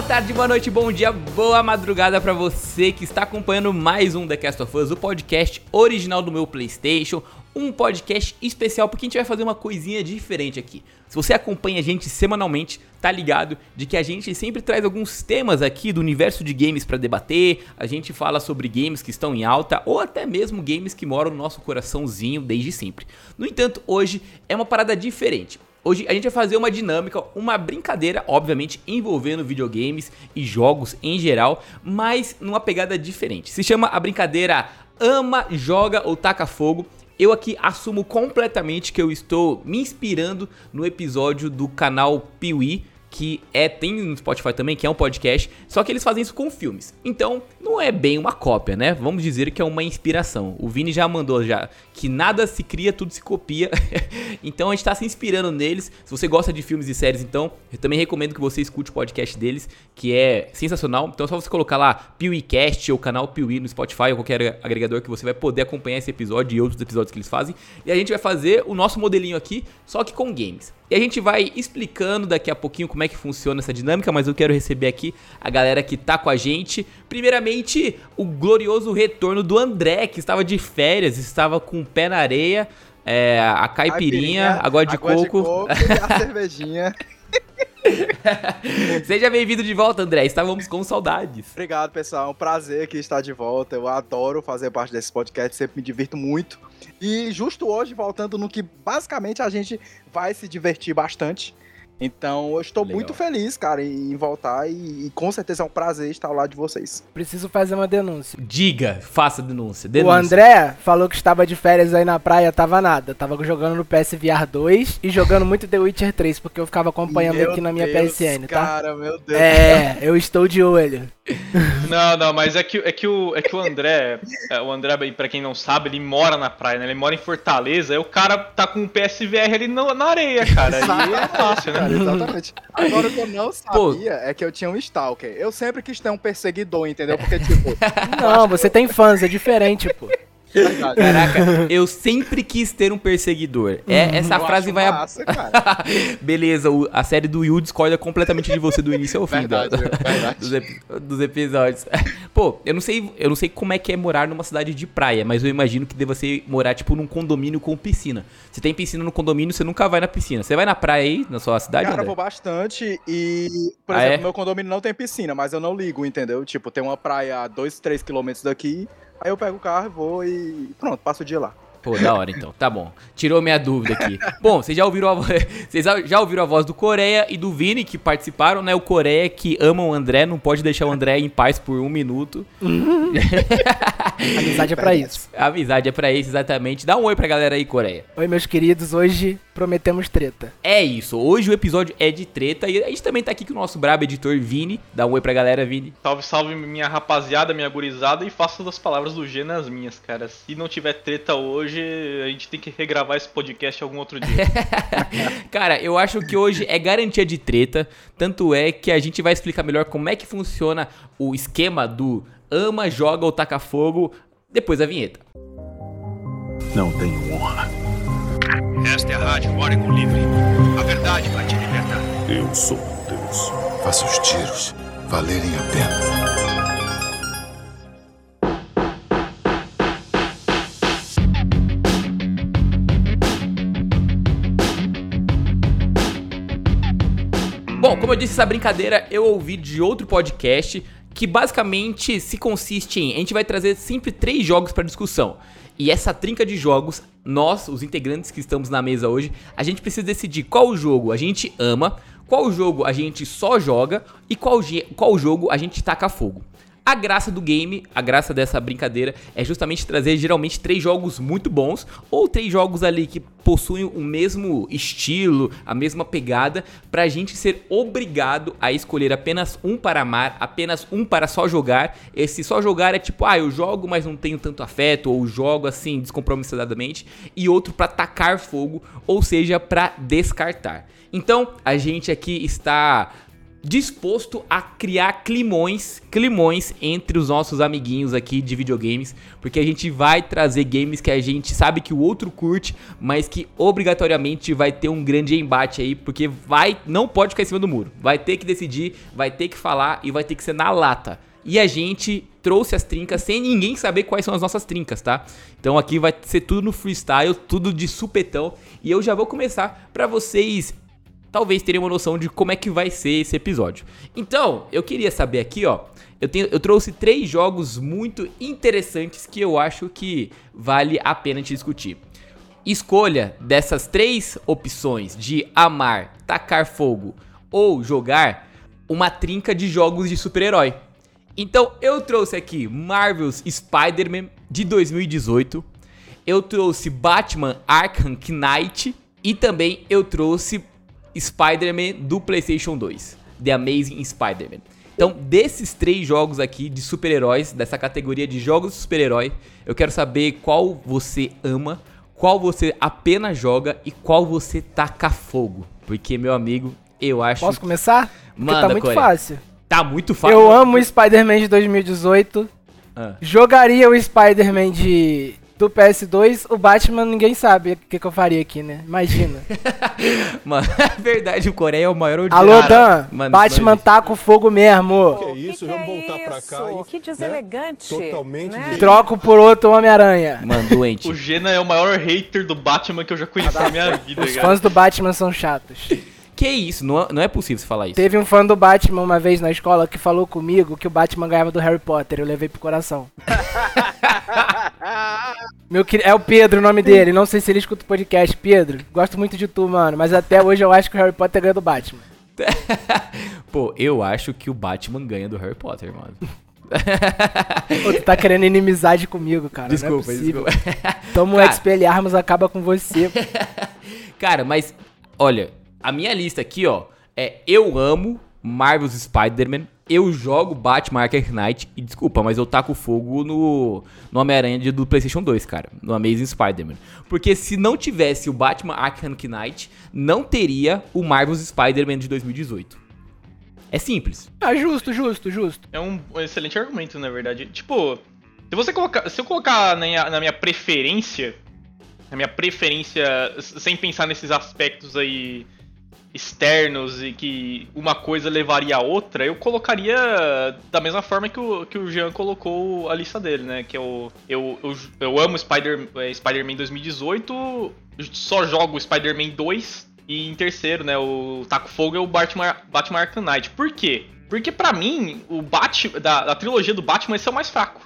Boa tarde, boa noite, bom dia, boa madrugada para você que está acompanhando mais um The Cast of Us, o podcast original do meu PlayStation, um podcast especial porque a gente vai fazer uma coisinha diferente aqui. Se você acompanha a gente semanalmente, tá ligado de que a gente sempre traz alguns temas aqui do universo de games para debater. A gente fala sobre games que estão em alta ou até mesmo games que moram no nosso coraçãozinho desde sempre. No entanto, hoje é uma parada diferente. Hoje a gente vai fazer uma dinâmica, uma brincadeira, obviamente envolvendo videogames e jogos em geral, mas numa pegada diferente. Se chama a brincadeira Ama, Joga ou Taca Fogo. Eu aqui assumo completamente que eu estou me inspirando no episódio do canal Piuí, que é tem no Spotify também, que é um podcast, só que eles fazem isso com filmes. Então, não é bem uma cópia, né? Vamos dizer que é uma inspiração. O Vini já mandou já que nada se cria, tudo se copia. então a gente tá se inspirando neles. Se você gosta de filmes e séries, então, eu também recomendo que você escute o podcast deles, que é sensacional. Então é só você colocar lá PeeWeeCast ou canal Piuí no Spotify ou qualquer agregador que você vai poder acompanhar esse episódio e outros episódios que eles fazem. E a gente vai fazer o nosso modelinho aqui, só que com games. E a gente vai explicando daqui a pouquinho como é que funciona essa dinâmica, mas eu quero receber aqui a galera que tá com a gente. Primeiramente, o glorioso retorno do André, que estava de férias, estava com o pé na areia, é, a caipirinha, água de água coco. De coco e a cervejinha. Seja bem-vindo de volta, André. Estávamos com saudades. Obrigado, pessoal. É um prazer aqui estar de volta. Eu adoro fazer parte desse podcast, sempre me divirto muito. E justo hoje, voltando no que basicamente a gente vai se divertir bastante. Então, eu estou Legal. muito feliz, cara, em voltar e, e com certeza é um prazer estar ao lado de vocês. Preciso fazer uma denúncia. Diga, faça a denúncia. O denúncia. André falou que estava de férias aí na praia, tava nada. Tava jogando no PSVR 2 e jogando muito The Witcher 3, porque eu ficava acompanhando Meu aqui na minha Deus, PSN, tá? Cara, meu Deus. É, eu estou de olho. Não, não, mas é que, é que, o, é que o André, é, o André, pra quem não sabe, ele mora na praia, né? Ele mora em Fortaleza, aí o cara tá com um PSVR ali na, na areia, cara. Aí é fácil, Cara, né? exatamente. Agora o que eu não Pô. sabia é que eu tinha um Stalker. Eu sempre quis ter um perseguidor, entendeu? Porque, tipo, Não, você tem fãs, é diferente, pô. Verdade, Caraca, eu sempre quis ter um perseguidor. É, essa eu frase vai. massa. Beleza, o- a série do Yu discorda completamente de você do início ao fim da- Verdade, verdade. dos, epi- dos episódios. Pô, eu não sei, eu não sei como é que é morar numa cidade de praia, mas eu imagino que deva ser morar tipo num condomínio com piscina. Se tem piscina no condomínio, você nunca vai na piscina. Você vai na praia aí na sua cidade, Cara, eu André? vou bastante e, por Ah, exemplo, é? meu condomínio não tem piscina, mas eu não ligo, entendeu? Tipo, tem uma praia a 2, 3 quilômetros daqui, aí eu pego o carro, vou e pronto, passo o dia lá. Pô, da hora então. Tá bom. Tirou minha dúvida aqui. Bom, vocês já ouviram a, vo- vocês já ouviram a voz do Coreia e do Vini que participaram, né? O Coreia que ama o André, não pode deixar o André em paz por um minuto. Amizade é pra isso. Amizade é pra isso, exatamente. Dá um oi pra galera aí, Coreia. Oi, meus queridos, hoje prometemos treta. É isso. Hoje o episódio é de treta e a gente também tá aqui com o nosso brabo editor Vini. Dá um oi pra galera, Vini. Salve, salve minha rapaziada, minha gurizada, e faço das palavras do G nas minhas, cara. Se não tiver treta hoje, a gente tem que regravar esse podcast algum outro dia. Cara, eu acho que hoje é garantia de treta. Tanto é que a gente vai explicar melhor como é que funciona o esquema do ama, joga ou taca fogo depois da vinheta. Não tenho honra. Esta é a Rádio Oregon Livre. A verdade vai te libertar. Eu sou um deus. Faça os tiros valerem a pena. Como eu disse, essa brincadeira eu ouvi de outro podcast que basicamente se consiste em a gente vai trazer sempre três jogos para discussão. E essa trinca de jogos, nós, os integrantes que estamos na mesa hoje, a gente precisa decidir qual jogo a gente ama, qual jogo a gente só joga e qual, qual jogo a gente taca fogo. A graça do game, a graça dessa brincadeira é justamente trazer geralmente três jogos muito bons ou três jogos ali que possuem o mesmo estilo, a mesma pegada, pra gente ser obrigado a escolher apenas um para amar, apenas um para só jogar. Esse só jogar é tipo, ah, eu jogo, mas não tenho tanto afeto, ou jogo assim descompromissadamente, e outro para tacar fogo, ou seja, para descartar. Então, a gente aqui está disposto a criar climões, climões entre os nossos amiguinhos aqui de videogames, porque a gente vai trazer games que a gente sabe que o outro curte, mas que obrigatoriamente vai ter um grande embate aí, porque vai, não pode ficar em cima do muro. Vai ter que decidir, vai ter que falar e vai ter que ser na lata. E a gente trouxe as trincas sem ninguém saber quais são as nossas trincas, tá? Então aqui vai ser tudo no freestyle, tudo de supetão, e eu já vou começar para vocês talvez terem uma noção de como é que vai ser esse episódio. Então, eu queria saber aqui, ó, eu, tenho, eu trouxe três jogos muito interessantes que eu acho que vale a pena te discutir. Escolha dessas três opções de amar, tacar fogo ou jogar uma trinca de jogos de super-herói. Então eu trouxe aqui Marvel's Spider-Man de 2018, eu trouxe Batman Arkham Knight e também eu trouxe Spider-Man do PlayStation 2, The Amazing Spider-Man. Então, desses três jogos aqui de super-heróis, dessa categoria de jogos de super-herói, eu quero saber qual você ama, qual você apenas joga e qual você taca fogo. Porque, meu amigo, eu acho. Posso começar? Porque Manda, tá muito Coreia. fácil. Tá muito fácil. Eu amo o Spider-Man de 2018. Ah. Jogaria o Spider-Man de do PS2, o Batman ninguém sabe o que, que eu faria aqui, né? Imagina. Mano, é verdade, o Coreia é o maior odiado. Alô, Dan, Mano, Batman mano, tá com fogo mesmo. Que é isso? Vamos voltar pra cá e, Que né, deselegante. totalmente né? Troco por outro Homem-Aranha. Mano, doente. O Gena é o maior hater do Batman que eu já conheci na minha vida, Os cara. fãs do Batman são chatos. Que isso? Não, não é possível você falar isso. Teve um fã do Batman uma vez na escola que falou comigo que o Batman ganhava do Harry Potter. Eu levei pro coração. Meu, é o Pedro o nome dele. Não sei se ele escuta o podcast. Pedro, gosto muito de tu, mano. Mas até hoje eu acho que o Harry Potter ganha do Batman. Pô, eu acho que o Batman ganha do Harry Potter, mano. Pô, tu tá querendo inimizade comigo, cara. Desculpa, não é desculpa. Toma um Cara. Expelliarmus, acaba com você. Cara, mas olha, a minha lista aqui, ó, é eu amo Marvel's Spider-Man, eu jogo Batman Arkham Knight e desculpa, mas eu taco fogo no, no Homem-Aranha de- do PlayStation 2, cara, no Amazing Spider-Man. Porque se não tivesse o Batman Arkham Knight, não teria o Marvel's Spider-Man de 2018. É simples. Ah, justo, justo, justo. É um excelente argumento, na verdade. Tipo, se você colocar. Se eu colocar na minha, na minha preferência. Na minha preferência, sem pensar nesses aspectos aí externos e que uma coisa levaria a outra, eu colocaria da mesma forma que o, que o Jean colocou a lista dele, né? Que eu, eu, eu, eu amo Spider- eh, Spider-Man 2018, só jogo Spider-Man 2 e em terceiro, né, o Taco Fogo é o Batman, Batman Arkham Knight. Por quê? Porque pra mim, o Batman, da, da trilogia do Batman, esse é o mais fraco.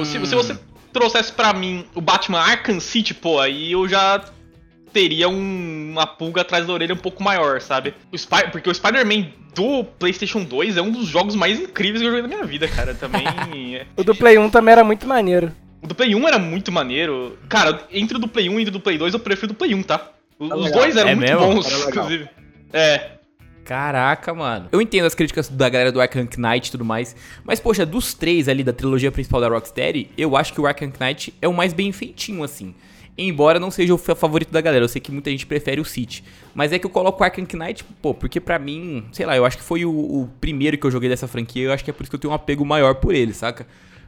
O- se, se você trouxesse pra mim o Batman Arkham City, pô, aí eu já teria um- uma pulga atrás da orelha um pouco maior, sabe? O Spy- porque o Spider-Man do PlayStation 2 é um dos jogos mais incríveis que eu joguei na minha vida, cara. Também. é- O do Play 1 também era muito maneiro. o do Play 1 era muito maneiro. Cara, entre o do Play 1 e o do Play 2, eu prefiro o do Play 1, tá? O- Era Os dois eram É muito mesmo? bons, inclusive. É. Caraca, mano. Eu entendo as críticas da galera do Arkham Knight e tudo mais, mas poxa, dos três ali da trilogia principal da Rocksteady, eu acho que o Arkham Knight é o mais bem feitinho, assim. Embora não seja o fa- favorito da galera, eu sei que muita gente prefere o City. Mas é que eu coloco o Arkham Knight, pô, porque pra mim, sei lá, eu acho que foi o, o primeiro que eu joguei dessa franquia, eu acho que é por isso que eu tenho um apego maior por ele, saca?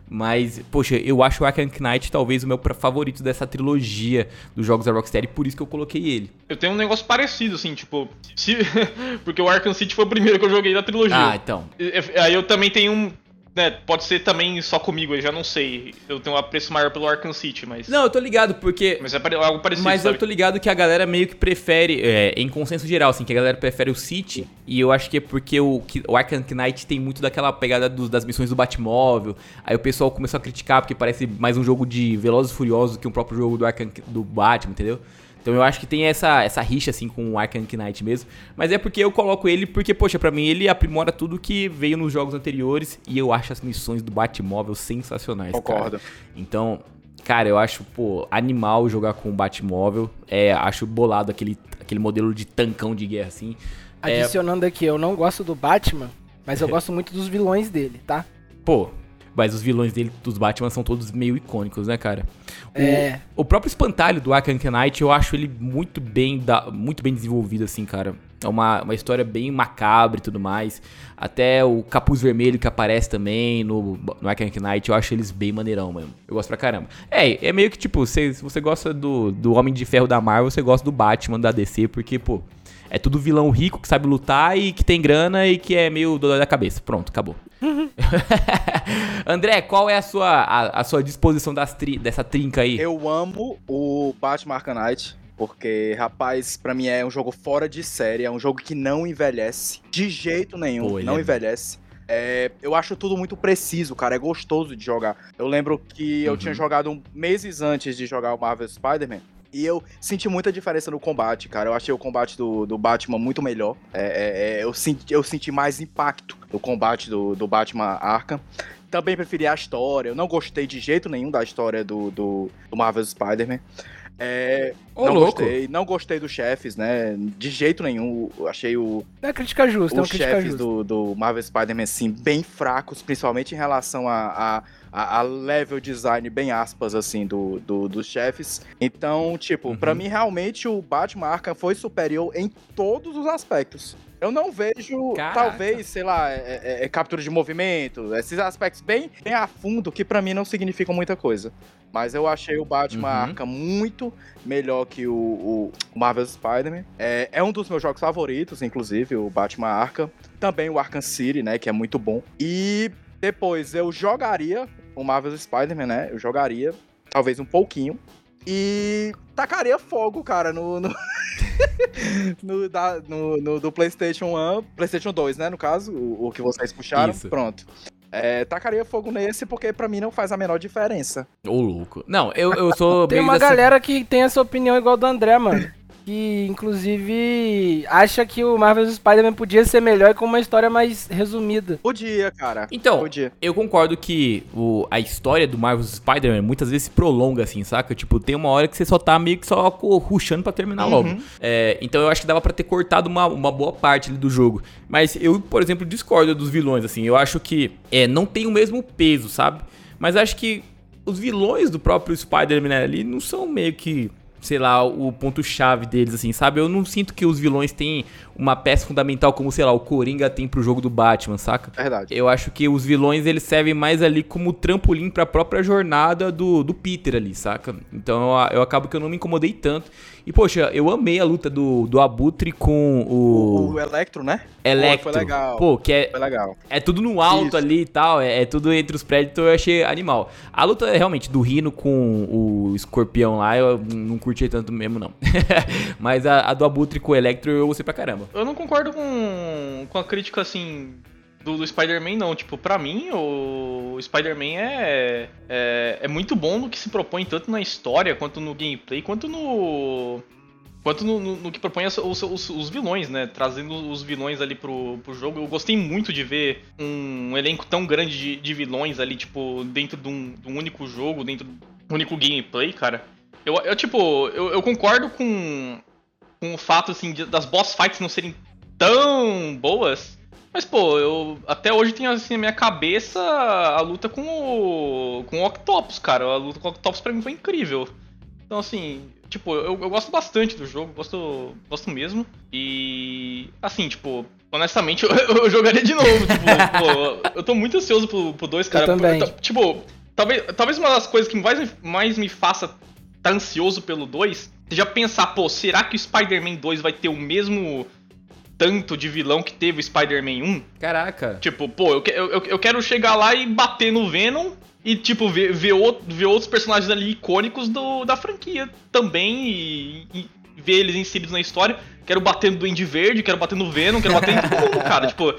Mas, poxa, eu acho o Arkham Knight talvez o meu favorito dessa trilogia dos jogos da Rocksteady, por isso que eu coloquei ele. Eu tenho um negócio parecido, assim, tipo. Se... porque o Arkham City foi o primeiro que eu joguei da trilogia. Ah, então. E- e- Aí eu também tenho um. Né, pode ser também só comigo, eu já não sei. Eu tenho um apreço maior pelo Arkham City, mas. Não, eu tô ligado, porque Mas é algo parecido. Mas sabe? eu tô ligado que a galera meio que prefere, é, em consenso geral, assim, que a galera prefere o City. E eu acho que é porque o, que- o Arkham Knight tem muito daquela pegada dos- das missões do Batmóvel. Aí o pessoal começou a criticar porque parece mais um jogo de Velozes e Furiosos que um próprio jogo do Arkham do Batman, entendeu? Então eu acho que tem essa, essa rixa, assim, com o Arkham Knight mesmo. Mas é porque eu coloco ele porque, poxa, pra mim ele aprimora tudo que veio nos jogos anteriores. E eu acho as missões do Batmóvel sensacionais, cara. Concordo. Então, cara, eu acho, pô, animal jogar com o Batmóvel. É, acho bolado aquele, aquele modelo de tancão de guerra, assim. É, Adicionando aqui, eu não gosto do Batman, mas eu gosto muito dos vilões dele, tá? pô, Mas os vilões dele, dos Batman, são todos meio icônicos, né, cara? O, É. o próprio espantalho do Arkham Knight, eu acho ele muito bem, da, muito bem desenvolvido, assim, cara. É uma, uma história bem macabra e tudo mais. Até o capuz vermelho que aparece também no, no Arkham Knight, eu acho eles bem maneirão, mano. Eu gosto pra caramba. É, é meio que tipo, você, se você gosta do, do Homem de Ferro da Marvel, você gosta do Batman da DC, porque, pô, é tudo vilão rico que sabe lutar e que tem grana e que é meio dodói da cabeça. Pronto, acabou. André, qual é a sua, a, a sua disposição tri- dessa trinca aí? Eu amo o Batman Arkham Knight. Porque, rapaz, pra mim é um jogo fora de série, é um jogo que não envelhece. De jeito nenhum, Pô, não é- envelhece. É, eu acho tudo muito preciso, cara. É gostoso de jogar. Eu lembro que eu Uhum. tinha jogado meses antes de jogar o Marvel Spider-Man. E eu senti muita diferença no combate, cara. Eu achei o combate do, do Batman muito melhor. É, é, é, eu, senti, eu senti mais impacto no combate do, do Batman Arkham. Também preferi a história. Eu não gostei de jeito nenhum da história do, do, do Marvel Spider-Man. É, Ô, não louco. gostei. Não gostei dos chefes, né? De jeito nenhum. Achei o, É crítica justa, é os crítica chefes justa. do, do Marvel Spider-Man, assim, bem fracos, principalmente em relação a, a, a- level design, bem aspas, assim, do, do- dos chefes. Então, tipo, Uhum. pra mim, realmente, o Batman Arkham foi superior em todos os aspectos. Eu não vejo, Caraca. talvez, sei lá, é, é- é captura de movimento, esses aspectos bem, bem a fundo, que pra mim não significam muita coisa. Mas eu achei o Batman Uhum. Arkham muito melhor que o, o Marvel Spider-Man. É, é um dos meus jogos favoritos, inclusive, o Batman Arkham. Também o Arkham City, né, que é muito bom. E depois eu jogaria o Marvel Spider-Man, né, eu jogaria, talvez um pouquinho. E tacaria fogo, cara, no... no... no, da- no- no- do PlayStation 1, PlayStation 2, né? No caso, o, o que vocês puxaram. Isso. Pronto. É, tacaria fogo nesse porque pra mim não faz a menor diferença. Ô, louco. Não, eu, eu sou Tem uma dessa- galera que tem essa opinião igual do André, mano. Que, inclusive, acha que o Marvel Spider-Man podia ser melhor e com uma história mais resumida. Podia, cara. Então, Podia. eu concordo que o, a história do Marvel Spider-Man muitas vezes se prolonga, assim, saca? Tipo, tem uma hora que você só tá meio que só rushando pra terminar logo. É, então eu acho que dava pra ter cortado uma, uma boa parte ali do jogo. Mas eu, por exemplo, discordo dos vilões, assim. Eu acho que é, não tem o mesmo peso, sabe? Mas acho que os vilões do próprio Spider-Man ali não são meio que sei lá, o ponto-chave deles, assim, sabe? Eu não sinto que os vilões têm uma peça fundamental como, sei lá, o Coringa tem pro jogo do Batman, saca? Verdade. Eu acho que os vilões eles servem mais ali como trampolim pra própria jornada do, do Peter ali, saca? Então eu, eu acabo que eu não me incomodei tanto. E poxa, eu amei a luta do, do Abutre com O, o, o Electro, né? Electro. foi legal. Pô, que é, Foi legal. é tudo no alto Isso. ali e tal, é, é tudo entre os prédios, então eu achei animal. A luta é realmente do Rino com o escorpião lá, eu não curti tanto mesmo, não. Mas a, a do Abutre com o Electro eu gostei pra caramba. Eu não concordo com, com a crítica, assim, do, do Spider-Man, não. Tipo, pra mim, o Spider-Man é, é, é muito bom no que se propõe, tanto na história, quanto no gameplay, quanto no... Quanto no, no- no que propõe os, os- os- vilões, né? Trazendo os vilões ali pro, pro jogo. Eu gostei muito de ver um elenco tão grande de, de vilões ali, tipo, dentro de um, de um único jogo, dentro de um único gameplay, cara. Eu, eu tipo, eu, eu concordo com, com o fato, assim, de- das boss fights não serem tão boas. Mas, pô, eu até hoje tenho, assim, na minha cabeça a luta com o, com o Octopus, cara. A luta com o Octopus pra mim foi incrível. Então, assim, tipo, eu, eu gosto bastante do jogo, gosto, gosto mesmo. E, assim, tipo, honestamente, eu, eu jogaria de novo. Tipo, pô, eu tô muito ansioso pro 2, pro dois, cara. também. Eu tô- tipo, talvez, talvez uma das coisas que mais, mais me faça estar ansioso pelo 2 seja pensar, pô, será que o Spider-Man 2 vai ter o mesmo tanto de vilão que teve o Spider-Man 1? Caraca. Tipo, pô, eu, eu- eu quero chegar lá e bater no Venom e, tipo, ver, ver, outro- ver outros personagens ali icônicos do, da franquia também e, e ver eles inseridos na história. Quero bater no Duende Verde, quero bater no Venom, quero bater em todo mundo, cara. Tipo,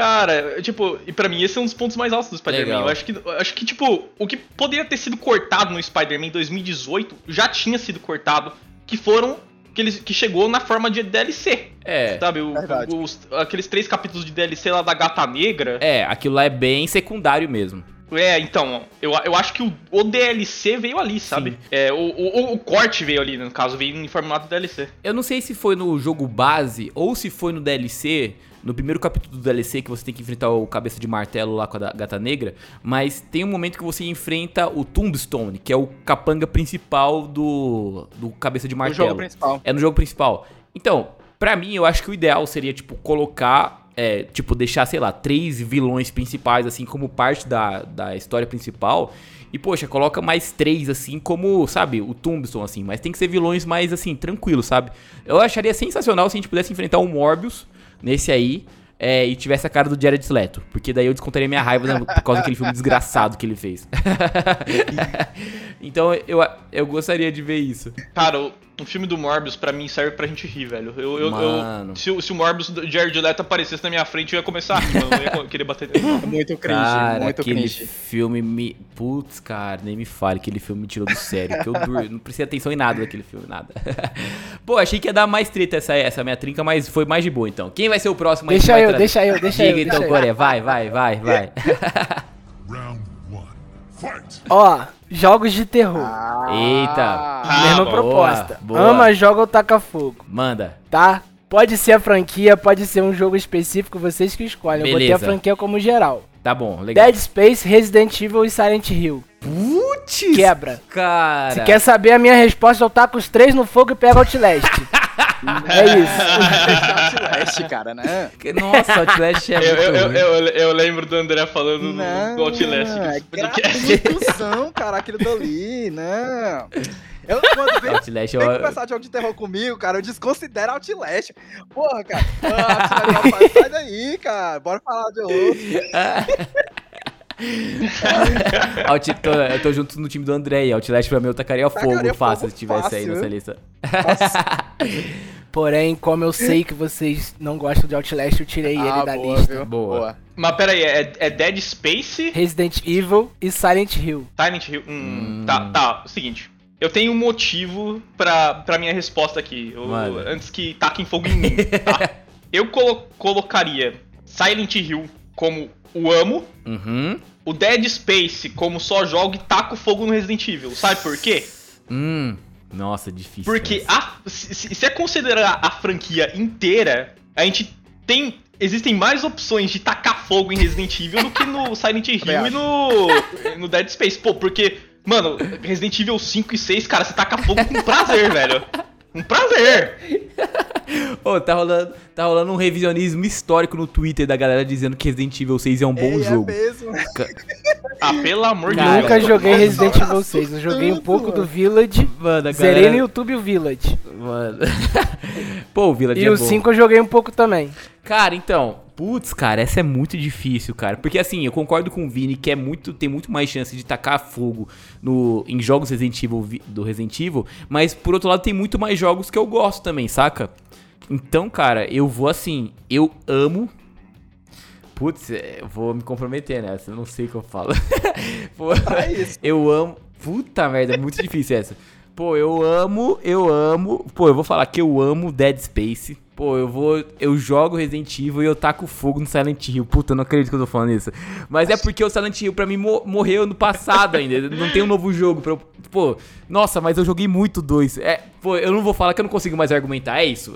cara, tipo, e pra mim esse é um dos pontos mais altos do Spider-Man. Eu acho que, eu acho que, tipo, o que poderia ter sido cortado no Spider-Man 2018 já tinha sido cortado, que foram. Que, eles, que chegou na forma de DLC. É. Sabe? O- os- aqueles três capítulos de DLC lá da Gata Negra. É, aquilo lá é bem secundário mesmo. É, então, eu, eu acho que o, o DLC veio ali, sabe? É, o, o, o corte veio ali, no caso, veio em formato DLC. Eu não sei se foi no jogo base ou se foi no DLC, no primeiro capítulo do DLC que você tem que enfrentar o cabeça de martelo lá com a gata negra, mas tem um momento que você enfrenta o Tombstone, que é o capanga principal do, do cabeça de martelo. jogo principal. É no jogo principal. Então, pra mim, eu acho que o ideal seria, tipo, colocar. é, tipo, deixar, sei lá, três vilões principais, assim, como parte da, da história principal. E, poxa, coloca mais três, assim, como, sabe, o Tombstone, assim. Mas tem que ser vilões mais, assim, tranquilos, sabe? Eu acharia sensacional se a gente pudesse enfrentar o Morbius nesse aí. é, e tivesse a cara do Jared Leto. Porque daí eu descontaria minha raiva né, por causa daquele filme desgraçado que ele fez. então eu, eu gostaria de ver isso. Cara, o, o filme do Morbius, pra mim, serve pra gente rir, velho. Eu, eu, eu- se, o- se o Morbius do Jared Leto aparecesse na minha frente, eu ia começar a rir, mano. Eu ia querer bater nele. Muito cringe, Cara, muito aquele cringe. filme me. Putz, cara, nem me fale. Aquele filme me tirou do sério. Que eu dur- não prestei atenção em nada daquele filme, nada. Pô, achei que ia dar mais treta essa, essa minha trinca, mas foi mais de boa então. Quem vai ser o próximo Deixa eu, deixa eu, deixa Diga eu. então, deixa eu. Coreia, vai, vai, vai, vai. Round one. Fight! Ó, jogos de terror. Eita. Ah, Mesma boa, proposta. boa. Ama, joga ou taca fogo, Manda. tá? Pode ser a franquia, pode ser um jogo específico, vocês que escolhem. Eu botei a Beleza. franquia como geral. Tá bom, legal. Dead Space, Resident Evil e Silent Hill. Putz, Quebra. cara. Se quer saber a minha resposta, eu taco os três no fogo e pego Outlast. é isso. Outlast, cara, né? Nossa, Outlast é Eu, muito eu, eu, eu, eu lembro do André falando do- Não, do Outlast. é gratuitozão, cara, aquilo dali, não. Eu, quando vem, Outlast é que uma- começar jogo de terror comigo, cara. Eu desconsidero Outlast. Porra, cara. Outlast, rapaz, sai daí, cara. Bora falar de outro. Out- tô- eu tô junto no time do André aí. Outlast pra mim eu tacaria fogo Tacaria fácil fogo se tivesse aí fácil. nessa lista. Porém, como eu sei que vocês não gostam de Outlast, eu tirei ele Ah, da boa, lista. viu? Boa. Mas pera aí, é, é Dead Space, Resident Evil e Silent Hill. Silent Hill. Hum, Tá, tá. O seguinte. Eu tenho um motivo pra, pra minha resposta aqui. Eu- antes que taquem fogo em mim, tá? Eu colo- colocaria Silent Hill como o amo, Uhum. o Dead Space como só jogo e taco fogo no Resident Evil. Sabe por quê? Hum. Nossa, difícil. Porque essa. a- se, se- se é considerar a franquia inteira, a gente tem. Existem mais opções de tacar fogo em Resident Evil do que no Silent Hill e no, no Dead Space. Pô, porque, mano, Resident Evil 5 e 6, cara, você taca fogo com prazer, velho. Com prazer. Ô, tá rolando, tá rolando um revisionismo histórico no Twitter da galera dizendo que Resident Evil 6 é um bom Ei, jogo. É mesmo. Ah, pelo amor de Deus. Nunca joguei Resident Evil nossa, 6. Eu joguei um pouco do. Village. Mano, a Zerei galera... no YouTube o Village. Mano. Pô, o Village E é o bom. 5 eu joguei um pouco também. Cara, então, putz, cara, essa é muito difícil, cara. Porque assim, eu concordo com o Vini que é muito, tem muito mais chance de tacar fogo no, em jogos Resident Evil, vi- do Resident Evil, mas por outro lado tem muito mais jogos que eu gosto também, saca? Então, cara, eu vou assim, eu amo. Putz, é, eu vou me comprometer nessa, eu não sei o que eu falo. Pô, É eu amo. Puta merda, é muito difícil essa. Pô, eu amo, eu amo. Pô, eu vou falar que eu amo Dead Space. Pô, eu vou. Eu jogo Resident Evil e eu taco fogo no Silent Hill. Puta, eu não acredito que eu tô falando isso. Mas é porque o Silent Hill pra mim mo- morreu no passado ainda. Não tem um novo jogo pra eu. Pô, nossa, mas eu joguei muito dois. É, pô, eu não vou falar que eu não consigo mais argumentar, é isso.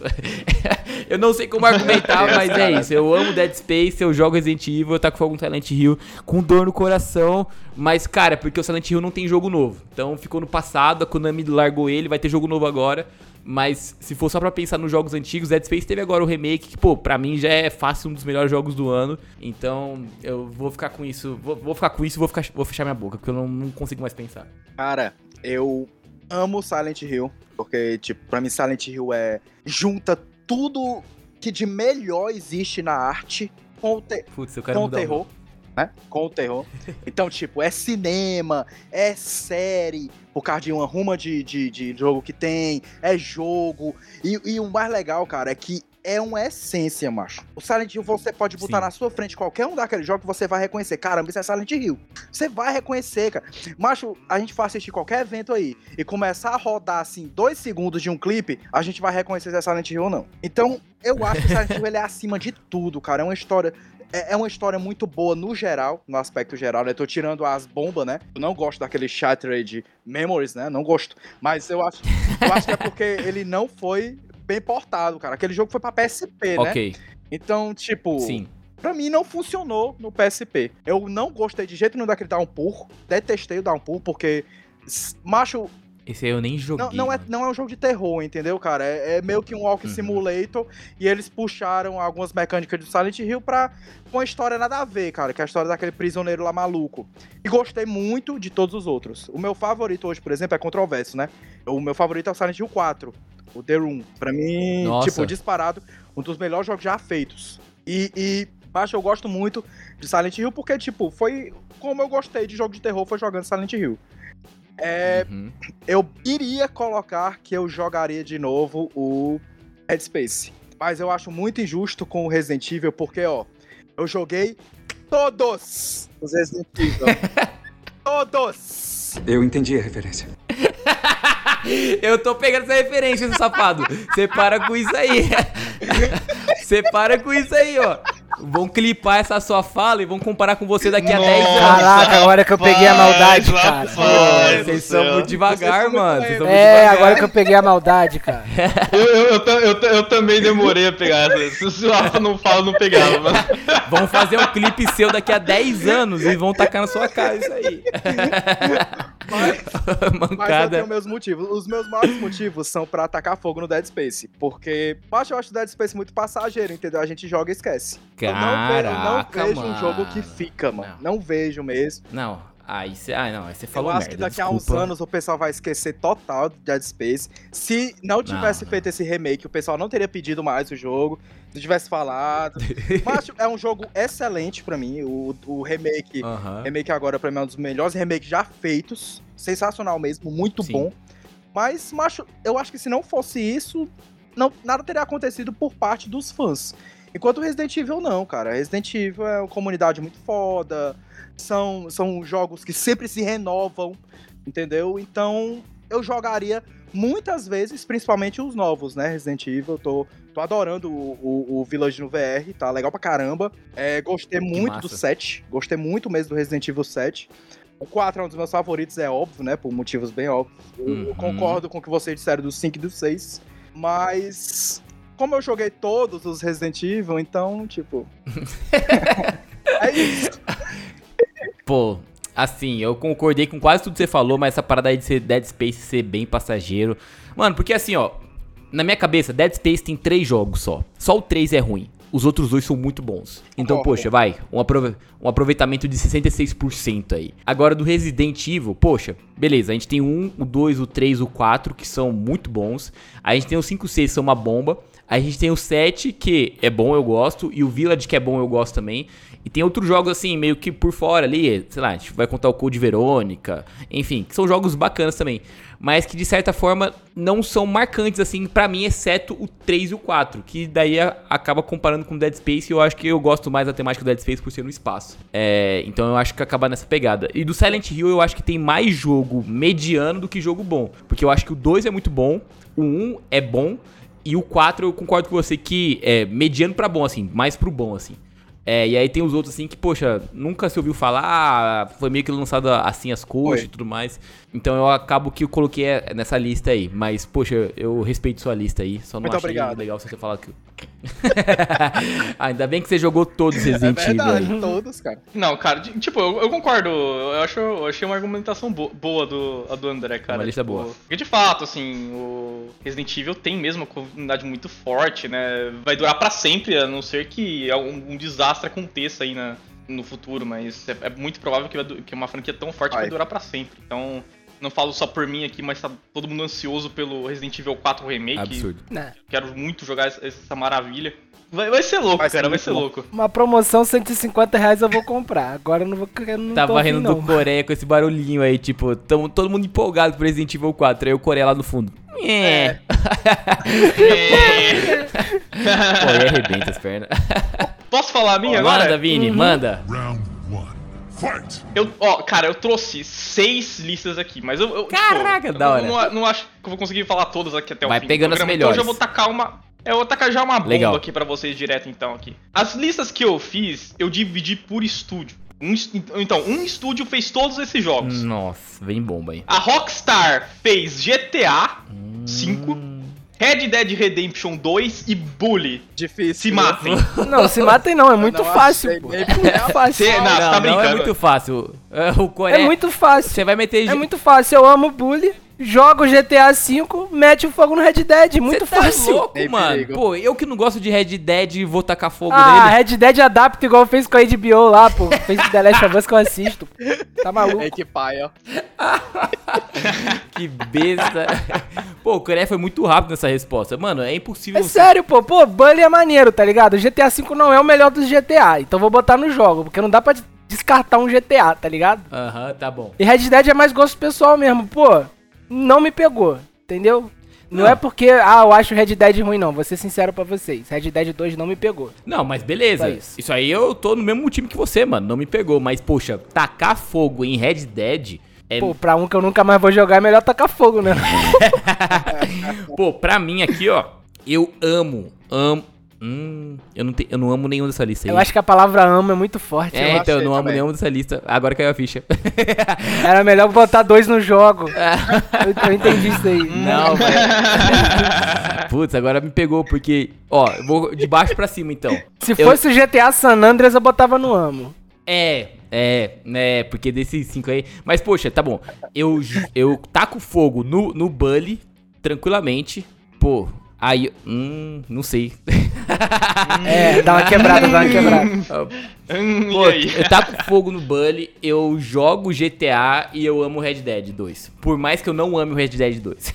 eu não sei como argumentar, mas é isso. Eu amo Dead Space, eu jogo Resident Evil, eu taco fogo no Silent Hill com dor no coração. Mas, cara, é porque o Silent Hill não tem jogo novo. Então ficou no passado, a Konami largou ele, vai ter jogo novo agora. Mas se for só pra pensar nos jogos antigos, Dead Space teve agora o remake, que, pô, pra mim já é fácil um dos melhores jogos do ano. Então eu vou ficar com isso. Vou, vou ficar com isso e vou, ficar- vou fechar minha boca, porque eu não, não consigo mais pensar. Cara, eu amo Silent Hill. Porque, tipo, pra mim Silent Hill é. Junta tudo que de melhor existe na arte com o, te- Putz, eu quero com o terror. Né? Com o terror. Então, tipo, é cinema, é série, por causa de uma ruma de, de, de jogo que tem, é jogo. E, e o mais legal, cara, é que é uma essência, macho. O Silent Hill você pode botar Sim. na sua frente qualquer um daqueles jogos que você vai reconhecer. Caramba, isso é Silent Hill. Você vai reconhecer, cara. Macho, a gente for assistir qualquer evento aí e começar a rodar, assim, dois segundos de um clipe, a gente vai reconhecer se é Silent Hill ou não. Então, eu acho que o Silent Hill ele é acima de tudo, cara. É uma história é é uma história muito boa no geral, no aspecto geral, né? Tô tirando as bombas, né? Eu não gosto daquele Shattered Memories, né? Não gosto. Mas eu acho, eu acho que é porque ele não foi bem portado, cara. Aquele jogo foi pra PSP, né? Ok, Então, tipo, sim. pra mim não funcionou no PSP. Eu não gostei de jeito nenhum daquele Downpour. Detestei o Downpour, porque. Macho, Esse aí eu nem joguei. não, não, é, não é um jogo de terror, entendeu, cara? É, é meio que um Walk Uhum. Simulator e eles puxaram algumas mecânicas do Silent Hill pra uma história nada a ver, cara, que é a história daquele prisioneiro lá maluco. E gostei muito de todos os outros. O meu favorito hoje, por exemplo, é controverso, né? O meu favorito é o Silent Hill 4, o The Room. Pra mim, Nossa. tipo, disparado, um dos melhores jogos já feitos. E, e acho eu gosto muito de Silent Hill porque, tipo, foi como eu gostei de jogo de terror, foi jogando Silent Hill. É, Uhum. eu iria colocar que eu jogaria de novo o Dead Space. Mas eu acho muito injusto com o Resident Evil, porque, ó, eu joguei todos os Resident Evil. todos! Eu entendi a referência. Eu tô pegando essa referência, seu safado. Você para com isso aí. Você para com isso aí, ó. Vão clipar essa sua fala e vão comparar com você daqui a 10 anos. Caraca, agora que eu peguei a maldade, cara. rapaz do Vocês são muito devagar, Vocês mano. Vocês são muito É, devagar. agora que eu peguei a maldade, cara. Eu, eu, eu, eu ta- eu também demorei a pegar essa. Se o Rafa não fala, eu não pegava, mano. Vão fazer um clipe seu daqui a 10 anos e vão tacar na sua cara isso aí. Mas, mas eu Mancada. tenho meus motivos. Os meus maiores motivos são pra atacar fogo no Dead Space. Porque, macho, eu acho o Dead Space muito passageiro, entendeu? A gente joga e esquece. eu não, ve- eu não Caraca, vejo um jogo que fica, mano. Não, vejo mesmo. Não, aí você. Ah, não, aí você falou eu acho merda. que daqui a uns desculpa. anos o pessoal vai esquecer total do Dead Space. Se não tivesse Não, feito esse remake, o pessoal não teria pedido mais o jogo. Se tivesse falado. Mas é um jogo excelente pra mim. O, o remake. Aham. Remake agora pra mim é um dos melhores remakes já feitos. Sensacional mesmo, muito Sim. bom. Mas, macho, eu acho que se não fosse isso, não, nada teria acontecido por parte dos fãs. Enquanto Resident Evil não, cara. Resident Evil é uma comunidade muito foda. São, são jogos que sempre se renovam, entendeu? Então, eu jogaria muitas vezes, principalmente os novos, né? Resident Evil. Tô, tô adorando o, o, o Village no VR, tá legal pra caramba. É, gostei muito do massa. 7. Gostei muito mesmo do Resident Evil 7. O 4 é um dos meus favoritos, é óbvio, né? Por motivos bem óbvios. Eu Uhum. concordo com o que vocês disseram do 5 e do 6. Mas. Como eu joguei todos os Resident Evil, então, tipo. é isso. Pô, assim, eu concordei com quase tudo que você falou, mas essa parada aí de ser Dead Space ser bem passageiro. Mano, porque assim, ó, na minha cabeça, Dead Space tem três jogos só. Só o 3 é ruim. Os outros dois são muito bons. Então, Concordo. poxa, vai, um, aprove- um aproveitamento de 66% aí. Agora, do Resident Evil, poxa, beleza, a gente tem o 1, o 2, o 3, o 4, que são muito bons. A gente tem o 5 e o 6, que são uma bomba. A gente tem o 7, que é bom, eu gosto. E o Village, que é bom, eu gosto também. E tem outros jogos, assim, meio que por fora ali. Sei lá, a gente vai contar o Code Verônica. Enfim, que são jogos bacanas também. Mas que, de certa forma, não são marcantes, assim, pra mim, exceto o 3 e o 4. Que daí acaba comparando com Dead Space. E eu acho que eu gosto mais da temática do Dead Space por ser no espaço. É, então eu acho que acaba nessa pegada. E do Silent Hill, eu acho que tem mais jogo mediano do que jogo bom. Porque eu acho que o 2 é muito bom. O 1 é bom. E o 4 eu concordo com você que é mediano pra bom, assim, mais pro bom, assim. É, e aí tem os outros, assim, que, poxa, nunca se ouviu falar, ah, foi meio que lançado assim as coisas e tudo mais. Então eu acabo que eu coloquei é, nessa lista aí. Mas, poxa, eu respeito sua lista aí. Só não Muito achei obrigado. legal você falar que. ah, ainda bem que você jogou todos os É Resident Evil aí. verdade, todos, cara. Não, cara, tipo, eu, eu concordo. Eu, acho, eu achei uma argumentação bo- boa do, a do André, cara. Uma lista tipo, boa. Porque de fato, assim, o Resident Evil tem mesmo uma comunidade muito forte, né? Vai durar pra sempre, a não ser que algum um desastre aconteça aí na, no futuro, mas é, é muito provável que, que uma franquia tão forte vai Vai. durar pra sempre. Então, não falo só por mim aqui, mas tá todo mundo ansioso pelo Resident Evil 4 Remake. Absurdo. Né? Quero muito jogar essa, maravilha. Vai, vai ser louco, Vai ser cara, vai muito ser bom. louco. Uma promoção 150 reais eu vou comprar. Agora eu não vou. eu Não Tava afim, rindo do Coreia com esse barulhinho aí, tipo, tamo todo mundo empolgado pro Resident Evil 4. Aí o Coreia lá no fundo. É. É. Pô, aí arrebenta as pernas. Posso falar a minha agora? Manda, Vini, manda. Round! Eu, ó, cara, eu trouxe seis listas aqui, mas eu. eu tipo, Caraca, eu da não- hora. Não, não acho que eu vou conseguir falar todas aqui até o Vai fim. do pegando as melhores. Então eu já vou tacar uma. Eu vou tacar já uma bomba Legal. aqui pra vocês direto então aqui. As listas que eu fiz, eu dividi por estúdio. Um então, um estúdio fez todos esses jogos. Nossa, vem bomba aí. A Rockstar fez GTA Hum. 5, Red Dead Redemption 2 e Bully. Difícil. Se matem. Não, se matem não, é muito não fácil, achei pô. É muito fácil. Cê- não, você tá Não, não brincando. é muito fácil. É, O É Coreia, muito fácil. Você vai meter... É muito fácil. Eu amo Bully, jogo GTA V, mete o fogo no Red Dead. Muito tá fácil. louco, mano. perigo. Pô, eu que não gosto de Red Dead, vou tacar fogo Ah, nele. Red Dead adapta igual fez com a HBO lá, pô. Fez The Last of Us que eu assisto. Tá maluco? É que pai, ó. Que besta. Pô, o Coreia foi muito rápido nessa resposta. Mano, é impossível É você... sério, pô. Pô, Bully é maneiro, tá ligado? O GTA V não é o melhor dos GTA, então vou botar no jogo, porque não dá pra descartar um GTA, tá ligado? Aham, tá bom. E Red Dead é mais gosto pessoal mesmo, pô. Não me pegou, entendeu? Não, Não. é porque, ah, eu acho Red Dead ruim, não. Vou ser sincero pra vocês. Red Dead 2 não me pegou. Não, mas beleza. Isso. isso. aí eu tô no mesmo time que você, mano. Não me pegou. Mas, poxa, tacar fogo em Red Dead é. Pô, pra um que eu nunca mais vou jogar, é melhor tacar fogo, né? Pô, pra mim aqui, ó. Eu amo, amo. Hum, eu não, te, eu não amo nenhum dessa lista aí. Eu acho que a palavra amo é muito forte. É, eu então eu não amo também. nenhum dessa lista. Agora caiu a ficha. Era melhor botar dois no jogo. eu, eu entendi isso aí. Não, velho. Putz, agora me pegou, porque. Ó, eu vou de baixo pra cima então. Se Eu- fosse o GTA San Andreas, eu botava no amo. É, é, é, porque desses cinco aí. Mas, poxa, tá bom. Eu, eu taco fogo no, no Bully, tranquilamente. Pô, aí. Hum, não sei. É, dá uma quebrada, dá uma quebrada. Hum, Pô, e eu taco fogo no Bully, eu jogo GTA e eu amo Red Dead 2. Por mais que eu não ame o Red Dead 2.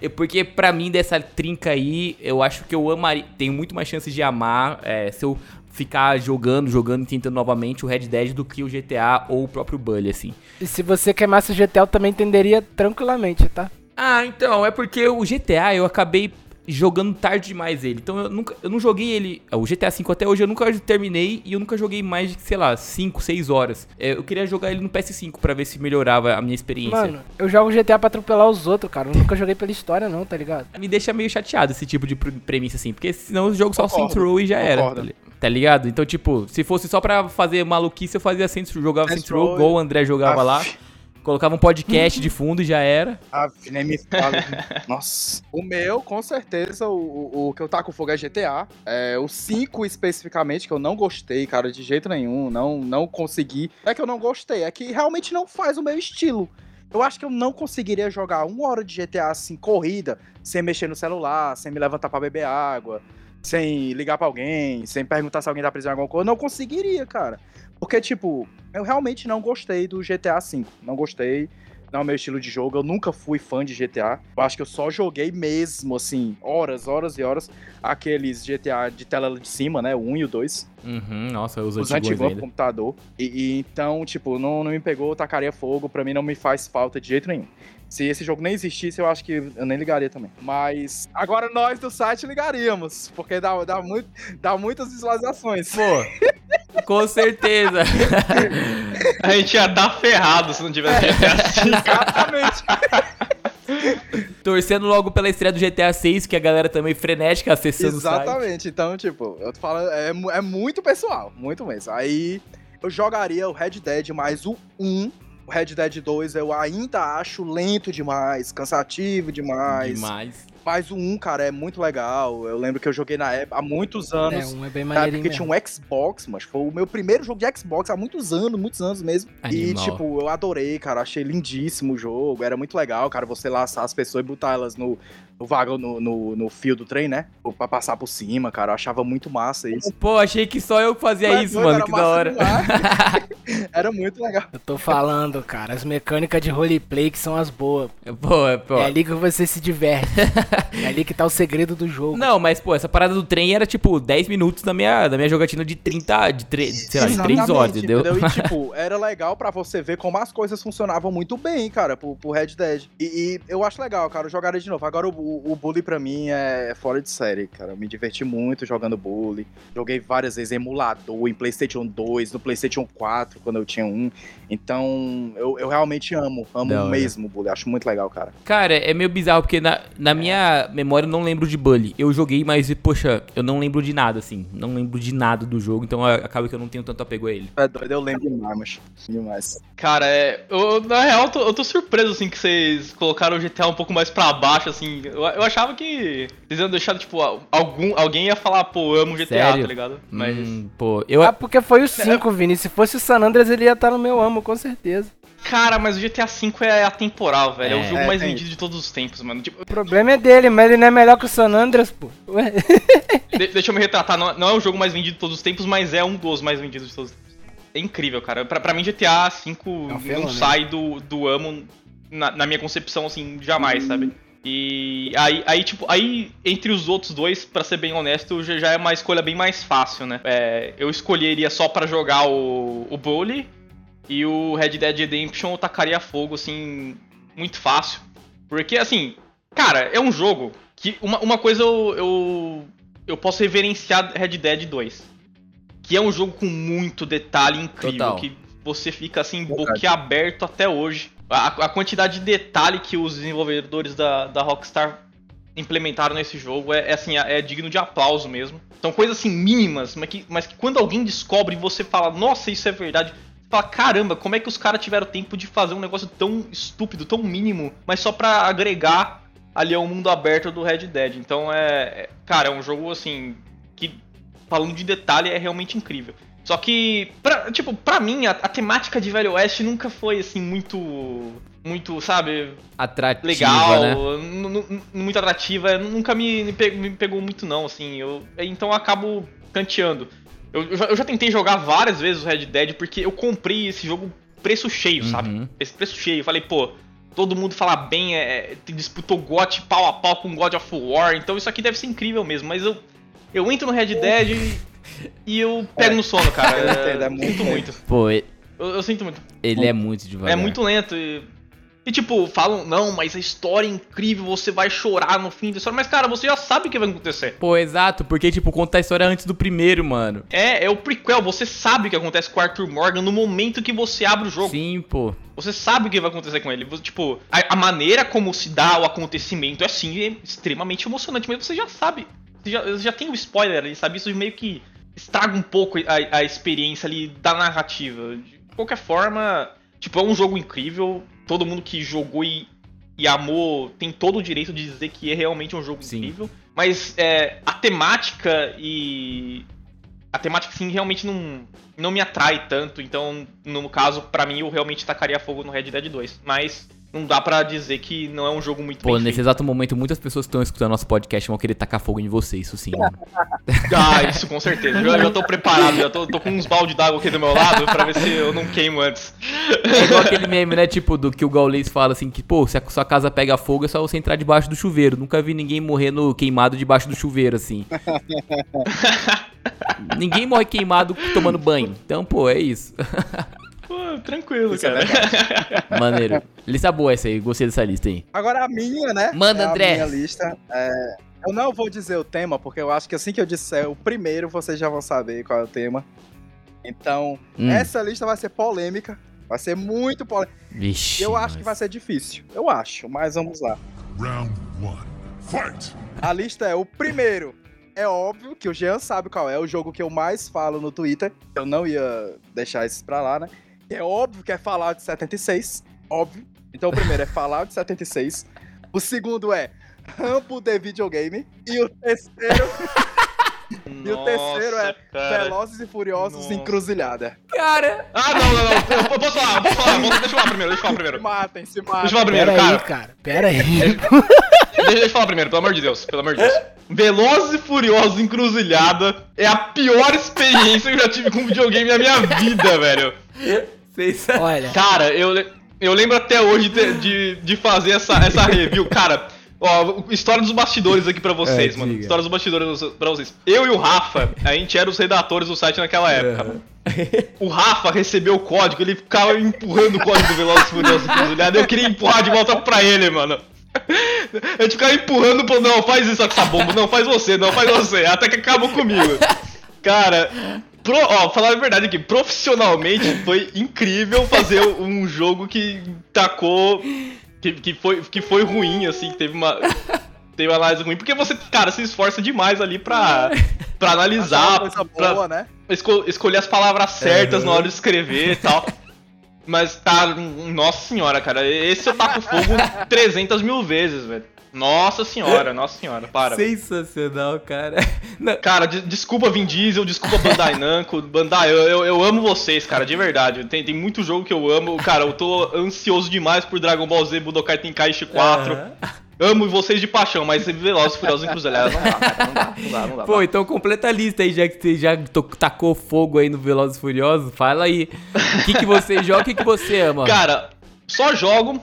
É Porque pra mim, dessa trinca aí, eu acho que eu amaria. Tenho muito mais chances de amar é, se eu ficar jogando, jogando e tentando novamente o Red Dead do que o GTA ou o próprio Bully, assim. E se você queimasse o GTA, eu também entenderia tranquilamente, tá? Ah, então, é porque o GTA eu acabei jogando tarde demais ele. Então eu nunca eu não joguei ele, o GTA V até hoje eu nunca terminei e eu nunca joguei mais de, sei lá, 5, 6 horas. É, Eu queria jogar ele no PS5 pra ver se melhorava a minha experiência. Mano, eu jogo GTA pra atropelar os outros, cara. Eu nunca joguei pela história, não, tá ligado? Me deixa meio chateado esse tipo de pre- premissa assim, porque senão o jogo só Concordo, Saints Row e já era. concordo. Tá Tá ligado? Então, tipo, se fosse só pra fazer maluquice, eu fazia Saints Row, jogava Saints Row, igual o André jogava lá. Colocava um podcast de fundo e já era. Ah, nem me fala. Nossa. O meu, com certeza, o, o, o que eu taco fogo é GTA. É, o 5 especificamente, que eu não gostei, cara, de jeito nenhum. Não, não consegui. Não é que eu não gostei, é que realmente não faz o meu estilo. Eu acho que eu não conseguiria jogar uma hora de GTA assim, corrida, sem mexer no celular, sem me levantar pra beber água, sem ligar pra alguém, sem perguntar se alguém tá precisando de alguma coisa. Eu não conseguiria, cara. Porque, tipo, eu realmente não gostei do GTA V. Não gostei. Não é o meu estilo de jogo. Eu nunca fui fã de GTA. Eu acho que eu só joguei mesmo, assim, horas, horas e horas, aqueles GTA de tela de cima, né? O 1 e o 2. Uhum, nossa, os, Os antigos ainda. computador. E, e então, tipo, não, não me pegou, eu tacaria fogo. Pra mim não me faz falta de jeito nenhum. Se esse jogo nem existisse, eu acho que eu nem ligaria também. Mas agora nós do site ligaríamos. Porque dá, dá, muito, dá muitas visualizações. Pô, com certeza. A gente ia dar ferrado se não tivesse GTA V. Exatamente. Torcendo logo pela estreia do GTA 6, que a galera também frenética acessando o site. Exatamente. Então, tipo, eu tô falando, é, é muito pessoal, muito mesmo. Aí eu jogaria o Red Dead mais o 1. O Red Dead 2 eu ainda acho lento demais, cansativo demais. Demais. Mas o 1, cara, é muito legal. Eu lembro que eu joguei na época há muitos anos. É, um é bem Na maneirinho época que tinha um Xbox, mas foi o meu primeiro jogo de Xbox há muitos anos, muitos anos mesmo. E, Animal. tipo, eu adorei, cara. Achei lindíssimo o jogo. Era muito legal, cara, você laçar as pessoas e botar elas no, no vagão, no, no, no fio do trem, né? Pra passar por cima, cara. Eu achava muito massa isso. Pô, achei que só eu fazia Mas, isso, mano, era que da hora. Era muito legal. Eu tô falando, cara. As mecânicas de roleplay que são as boas. Pô, é, pô. É ali que você se diverte. É ali que tá o segredo do jogo. Não, mas, pô, essa parada do trem era, tipo, 10 minutos da minha, da minha jogatina de 30, de, tre, sei lá, de 3 Exatamente, horas, entendeu? E, tipo, era legal pra você ver como as coisas funcionavam muito bem, cara, pro, pro Red Dead. E, e eu acho legal, cara, eu jogaria de novo. Agora, o, o, Bully pra mim é fora de série, cara. Eu me diverti muito jogando Bully. Joguei várias vezes emulador, em PlayStation 2, no PlayStation 4, quando eu tinha um. Então, eu, eu realmente amo, amo hora. mesmo o Bully. Acho muito legal, cara. Cara, é meio bizarro, porque na, na minha memória eu não lembro de Bully. Eu joguei, mas, poxa, eu não lembro de nada, assim. Não lembro de nada do jogo, então acaba que eu não tenho tanto apego a ele. É doido, eu lembro demais, mas demais. Cara, é. Eu, na real, eu tô, eu tô surpreso, assim, que vocês colocaram o GTA um pouco mais pra baixo, assim. Eu, eu achava que vocês iam deixar, tipo, algum, alguém ia falar, pô, eu amo GTA, Sério? tá ligado? Mas. Hum, pô, eu. Ah, porque foi o 5, Vini. Se fosse o San Andreas, ele ia estar no meu amo, com certeza. Cara, mas o GTA V é atemporal, velho. É, o É, jogo é, mais tem vendido de todos os tempos, mano. Tipo, O problema é dele, mas ele não é melhor que o San Andreas, pô. Ué. de- deixa eu me retratar, não, não é o jogo mais vendido de todos os tempos, mas é um dos mais vendidos de todos os tempos. É incrível, cara. Pra, pra mim, GTA V um não fenômeno. sai do, do amo na, na minha concepção, assim, jamais, sabe? E aí, aí, tipo, aí entre os outros dois, pra ser bem honesto, já, já é uma escolha bem mais fácil, né? É, eu escolheria só pra jogar o, o Bully e o Red Dead Redemption eu tacaria fogo, assim, muito fácil. Porque, assim, cara, é um jogo que. Uma, uma coisa eu, eu, eu posso reverenciar Red Dead 2. Que é um jogo com muito detalhe incrível. Total. Que você fica assim, boquiaberto até hoje. A, a quantidade de detalhe que os desenvolvedores da, da Rockstar implementaram nesse jogo é, é, assim, é, é digno de aplauso mesmo. São coisas assim mínimas, mas que, mas que quando alguém descobre e você fala, nossa, isso é verdade, fala, caramba, como é que os caras tiveram tempo de fazer um negócio tão estúpido, tão mínimo, mas só pra agregar ali ao mundo aberto do Red Dead. Então é, é- cara, é um jogo assim que falando de detalhe é realmente incrível. Só que, pra, tipo, pra mim, a, a temática de Velho Oeste nunca foi, assim, muito. Muito, sabe, Atrativa, legal, né? muito atrativa. Nunca me, me pegou muito, não, assim. Eu, então eu acabo canteando. Eu, eu já, eu já tentei jogar várias vezes o Red Dead porque eu comprei esse jogo preço cheio, sabe? Uhum. Esse preço cheio. Eu falei, pô, todo mundo fala bem, é, é, disputou GOT pau a pau com God of War, então isso aqui deve ser incrível mesmo. Mas eu, eu entro no Red Dead e, eu pego no sono, cara. Eu é eu muito sinto muito. Pô, e- Eu, eu sinto muito. ele é muito devagar. É muito lento e. E tipo, falam, não, mas a história é incrível, você vai chorar no fim da história. Mas, cara, você já sabe o que vai acontecer. Pô, exato, porque, tipo, conta a história antes do primeiro, mano. É, é o prequel, você sabe o que acontece com o Arthur Morgan no momento que você abre o jogo. Sim, pô. Você sabe o que vai acontecer com ele. Você, tipo, a, a maneira como se dá o acontecimento é sim é extremamente emocionante, mas você já sabe. Você já, você já tem o spoiler ali, sabe? Isso meio que estraga um pouco a, a experiência ali da narrativa. De qualquer forma, tipo, é um jogo incrível. Todo mundo que jogou e, e amou tem todo o direito de dizer que é realmente um jogo Sim. incrível. Mas é, a temática e. A temática, sim, realmente não, não me atrai tanto. Então, no caso, pra mim, eu realmente tacaria fogo no Red Dead 2. Mas não dá pra dizer que não é um jogo muito Pô, nesse feito. exato momento, muitas pessoas que estão escutando nosso podcast vão querer tacar fogo em você, isso sim. Ah, isso com certeza. Eu já tô preparado, já tô, tô com uns balde d'água aqui do meu lado pra ver se eu não queimo antes. É igual aquele meme, né? Tipo, do que o Gaules fala assim: que, pô, se a sua casa pega fogo, é só você entrar debaixo do chuveiro. Nunca vi ninguém morrendo queimado debaixo do chuveiro, assim. ninguém morre queimado tomando banho. Então, pô, é isso. Pô, tranquilo, Isso é cara. Maneiro. Lista boa essa aí, gostei dessa lista aí. Agora a minha, né? Manda, é André. A minha lista. é, Eu não vou dizer o tema, porque eu acho que assim que eu disser o primeiro, vocês já vão saber qual é o tema. Então, Hum. essa lista vai ser polêmica. Vai ser muito polêmica. Vixe. Eu acho que vai ser difícil. Eu acho, mas vamos lá. Round one. Fight! A lista é o primeiro. É óbvio que o Jean sabe qual é o jogo que eu mais falo no Twitter. Eu não ia deixar isso pra lá, né? É óbvio que é Fallout 76. Óbvio. Então o primeiro é Fallout 76. O segundo é Rambo The Videogame. E o terceiro, e o terceiro é cara. Velozes e Furiosos Nossa. Encruzilhada. Cara, Ah, não, não, não. Eu, posso falar, eu posso falar. Deixa eu falar primeiro, deixa eu falar Se primeiro. matem, se Deixa eu matem. falar primeiro, Pera aí, cara. cara. Pera aí. Deixa, deixa eu falar primeiro, pelo amor de Deus. Pelo amor de Deus. Velozes e Furiosos Encruzilhada é a pior experiência que eu já tive com videogame na minha vida, velho. Vocês. Olha, Cara, eu, eu lembro até hoje de, de, de fazer essa, essa review. Cara, Ó, história dos bastidores aqui pra vocês, É, mano. História dos bastidores pra vocês. Eu e o Rafa, a gente era os redatores do site naquela época. mano. O Rafa recebeu o código, ele ficava empurrando o código do Velozes Furiosos Encruzilhada. Eu queria empurrar de volta pra ele, mano. A gente ficava empurrando, pô, não, faz isso com essa bomba, não, faz você, não, faz você. Até que acabou comigo. Cara, pro, ó, falar a verdade aqui, profissionalmente foi incrível fazer um jogo que tacou. Que, que, foi, que foi ruim, assim, que teve uma. Teve uma análise ruim, porque você, cara, se esforça demais ali pra, pra analisar, coisa pra, boa, né? esco- escolher as palavras certas Uhum. na hora de escrever e tal. Mas tá, nossa senhora, cara, esse eu taco fogo 300 mil vezes, velho. Nossa senhora, nossa senhora, para. Sensacional, cara. Não, Cara, de- desculpa Vin Diesel, desculpa Bandai Namco, Bandai, eu, eu, eu amo vocês, cara, de verdade. Tem, tem muito jogo que eu amo, cara, eu tô ansioso demais por Dragon Ball Z, Budokai Tenkaichi 4. aham. Amo vocês de paixão, mas Velozes e Furiosos Encruzilhados não dá, cara, não dá, não dá, não dá. Pô, então completa a lista aí, já que você já tacou fogo aí no Velozes e Furiosos. Fala aí. O que, que você joga e o que, que você ama? Cara, só jogo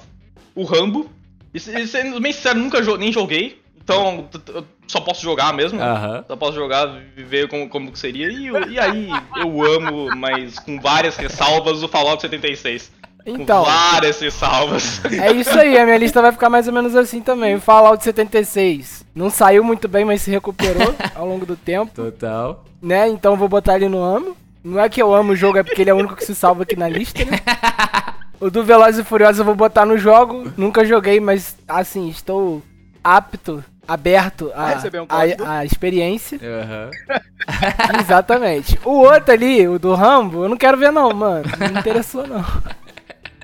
o Rambo. E, se- sendo bem sincero, nunca jo- nem joguei. Então, eu só posso jogar mesmo. Aham. Só posso jogar, ver como, como que seria. E, eu- e aí, eu amo, mas com várias ressalvas, o Fallout 76. Então. Com várias ressalvas. É isso aí, a minha lista vai ficar mais ou menos assim também. O Fallout 76 não saiu muito bem, mas se recuperou ao longo do tempo, Total. né? Então eu vou botar ele no amo. Não é que eu amo o jogo, é porque ele é o único que se salva aqui na lista, né? O do Velozes e Furiosos eu vou botar no jogo. Nunca joguei, mas assim, estou apto, aberto a, um a, a experiência. Aham. Exatamente. O outro ali, o do Rambo, eu não quero ver não, mano. Não me interessou não.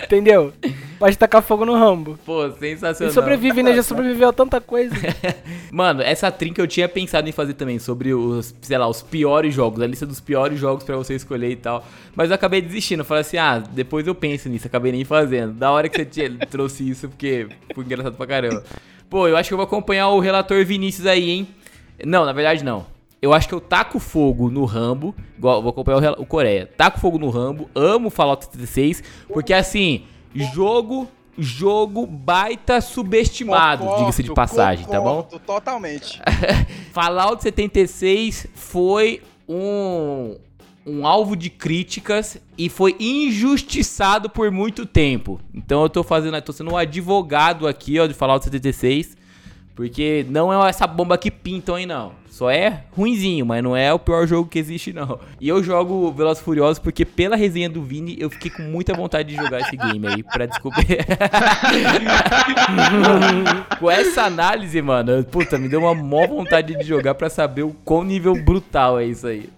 Entendeu? Pode tacar fogo no Rambo. Pô, sensacional. Ele sobrevive, né? Já sobreviveu a tanta coisa. Mano, essa trinca eu tinha pensado em fazer também sobre os, sei lá, os piores jogos, a lista dos piores jogos pra você escolher e tal. Mas eu acabei desistindo, falei assim, ah, depois eu penso nisso, acabei nem fazendo. Da hora que você tinha- trouxe isso, porque foi engraçado pra caramba. Pô, eu acho que eu vou acompanhar o relator Vinícius aí, hein? Não, na verdade não. Eu acho que eu taco fogo no Rambo, igual, vou acompanhar o, o Coreia. Taco fogo no Rambo, amo Fallout 76, porque assim, jogo, jogo baita subestimado, diga-se de passagem, tá bom? Totalmente. Fallout 76 foi um, um alvo de críticas e foi injustiçado por muito tempo. Então eu tô fazendo, tô sendo um advogado aqui, ó, de Fallout 76, porque não é essa bomba que pintam aí não. Só é ruinzinho, mas não é o pior jogo que existe não. E eu jogo Velozes Furiosos porque pela resenha do Vini eu fiquei com muita vontade de jogar esse game aí pra descobrir. com essa análise, mano, puta, me deu uma mó vontade de jogar pra saber o quão nível brutal é isso aí.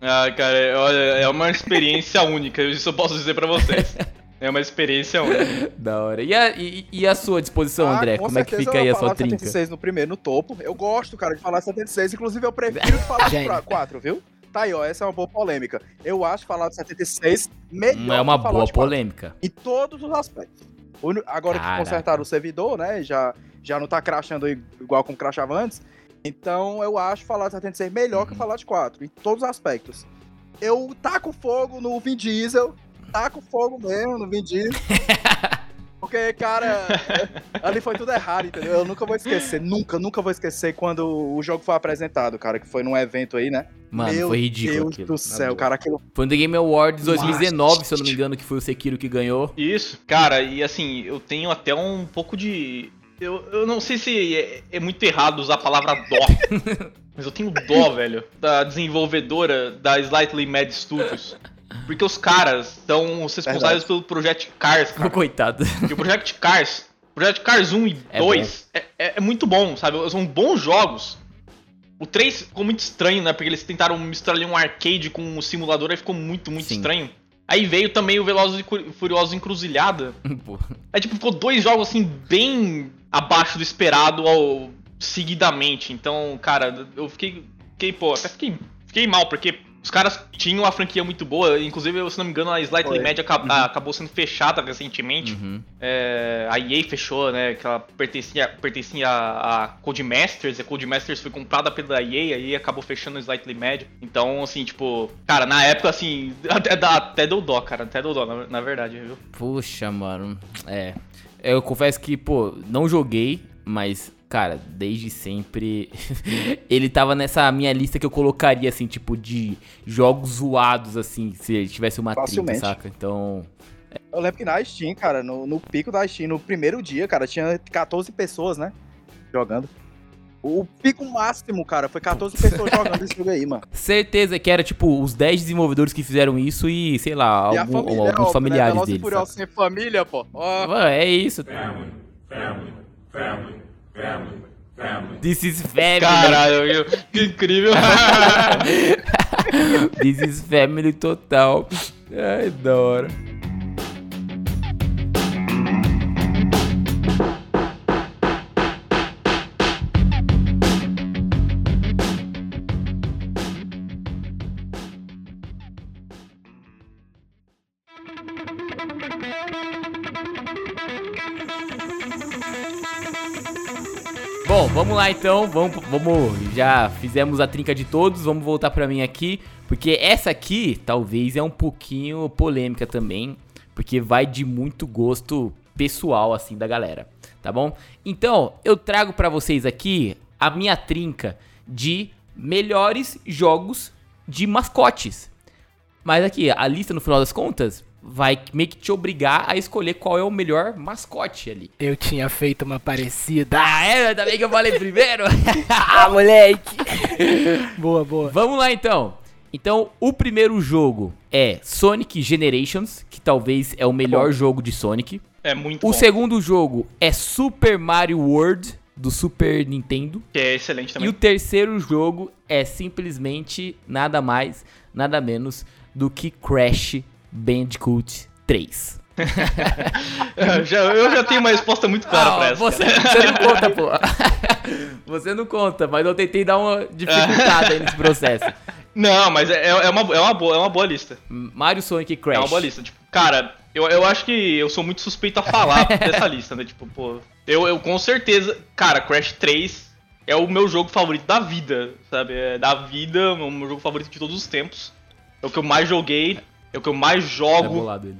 Ah, cara, olha, é uma experiência única, isso eu posso dizer pra vocês. É uma experiência única. da hora. E a, e, e a sua disposição, Ah, André? com Como é que fica aí eu a vou sua falar trinca? 76 no primeiro, no topo. Eu gosto, cara, de falar 76. Inclusive, eu prefiro falar Gênio. 4, viu? Tá aí, ó. Essa é uma boa polêmica. Eu acho falar 76 melhor É uma que boa Fallout 4, polêmica. Em todos os aspectos. Agora Caraca. que consertaram o servidor, né? Já, já não tá crashando i- igual como crashava antes. Então eu acho Fallout 76 melhor que o Fallout 4, em todos os aspectos. Eu taco fogo no Vin Diesel, taco fogo mesmo no Vin Diesel. Porque, cara, ali foi tudo errado, entendeu? Eu nunca vou esquecer, nunca, nunca vou esquecer quando o jogo foi apresentado, cara, que foi num evento aí, né? Mano, Meu foi ridículo Deus aquilo. do céu, boa. cara, aquilo Foi no The Game Awards 2019, se eu não me engano, que foi o Sekiro que ganhou. Isso, cara, e assim, eu tenho até um pouco de. Eu, eu não sei se é, é muito errado usar a palavra dó, mas eu tenho dó, velho, da desenvolvedora da Slightly Mad Studios. Porque os caras são os responsáveis pelo Project Cars, cara. Coitado. E o Project Cars, Project Cars 1 e É 2 é, é- é muito bom, sabe? São bons jogos. O 3 ficou muito estranho, né? Porque eles tentaram misturar ali um arcade com um simulador e ficou muito, muito Sim. estranho. Aí veio também o Velozes e Furiosos Encruzilhada. Pô, Aí, tipo, ficou dois jogos, assim, bem abaixo do esperado ao... seguidamente. Então, cara, eu fiquei, fiquei pô, até fiquei, fiquei mal, porque os caras tinham uma franquia muito boa. Inclusive, se não me engano, a Slightly Foi. Mad aca- acabou sendo fechada recentemente. uhum. É, a EA fechou, né? Que ela pertencia, pertencia a, a Codemasters, e a Codemasters foi comprada pela EA, aí acabou fechando o Slightly Mad. Então, assim, tipo, cara, na época, assim, até, até deu dó, cara, até deu dó, na, na verdade, viu? Puxa, mano. É. Eu confesso que, pô, não joguei. Mas, cara, desde sempre. ele tava nessa minha lista que eu colocaria, assim, tipo, de jogos zoados, assim, se ele tivesse uma Facilmente. saca? Então. Eu lembro que na Steam, cara, no, no pico da Steam, no primeiro dia, cara, tinha 14 pessoas, né? Jogando. O pico máximo, cara, foi 14 pessoas jogando esse jogo aí, mano. Certeza que era, tipo, os 10 desenvolvedores que fizeram isso e, sei lá, E algum- família, alguns óbvio, né? familiares e deles. Sem família, pô. Ó, Mano, é isso. This is family. Caralho, viu? que incrível. This is family total. Ai, da hora. Vamos lá então, vamos, vamos, já fizemos a trinca de todos, vamos voltar pra mim aqui, porque essa aqui talvez é um pouquinho polêmica também, porque vai de muito gosto pessoal assim da galera, tá bom? Então, eu trago pra vocês aqui a minha trinca de melhores jogos de mascotes. Mas aqui, a lista no final das contas vai meio que te obrigar a escolher qual é o melhor mascote ali. Eu tinha feito uma parecida. Ah, é? Ainda bem que eu falei primeiro. Ah, moleque! boa, boa. Vamos lá então. Então, o primeiro jogo é Sonic Generations, que talvez é o melhor jogo de Sonic. É muito O bom. segundo jogo é Super Mario World, do Super Nintendo. Que é excelente E também. o terceiro jogo é simplesmente nada mais, nada menos do que Crash Bandicoot 3. Eu já, eu já tenho uma resposta muito clara Ah, pra essa. você, você não conta, pô. Você não conta, mas eu tentei dar uma dificultada aí nesse processo. Não, mas é, é, uma, é, uma boa, é uma boa lista. Mario, Sonic e Crash. É uma boa lista. Tipo, cara, eu, eu acho que eu sou muito suspeito a falar dessa lista, né? Tipo, pô. Eu, eu com certeza. Cara, Crash 3 é o meu jogo favorito da vida, sabe? É da vida, o meu jogo favorito de todos os tempos. É o que eu mais joguei, é o que eu mais É jogo. ele.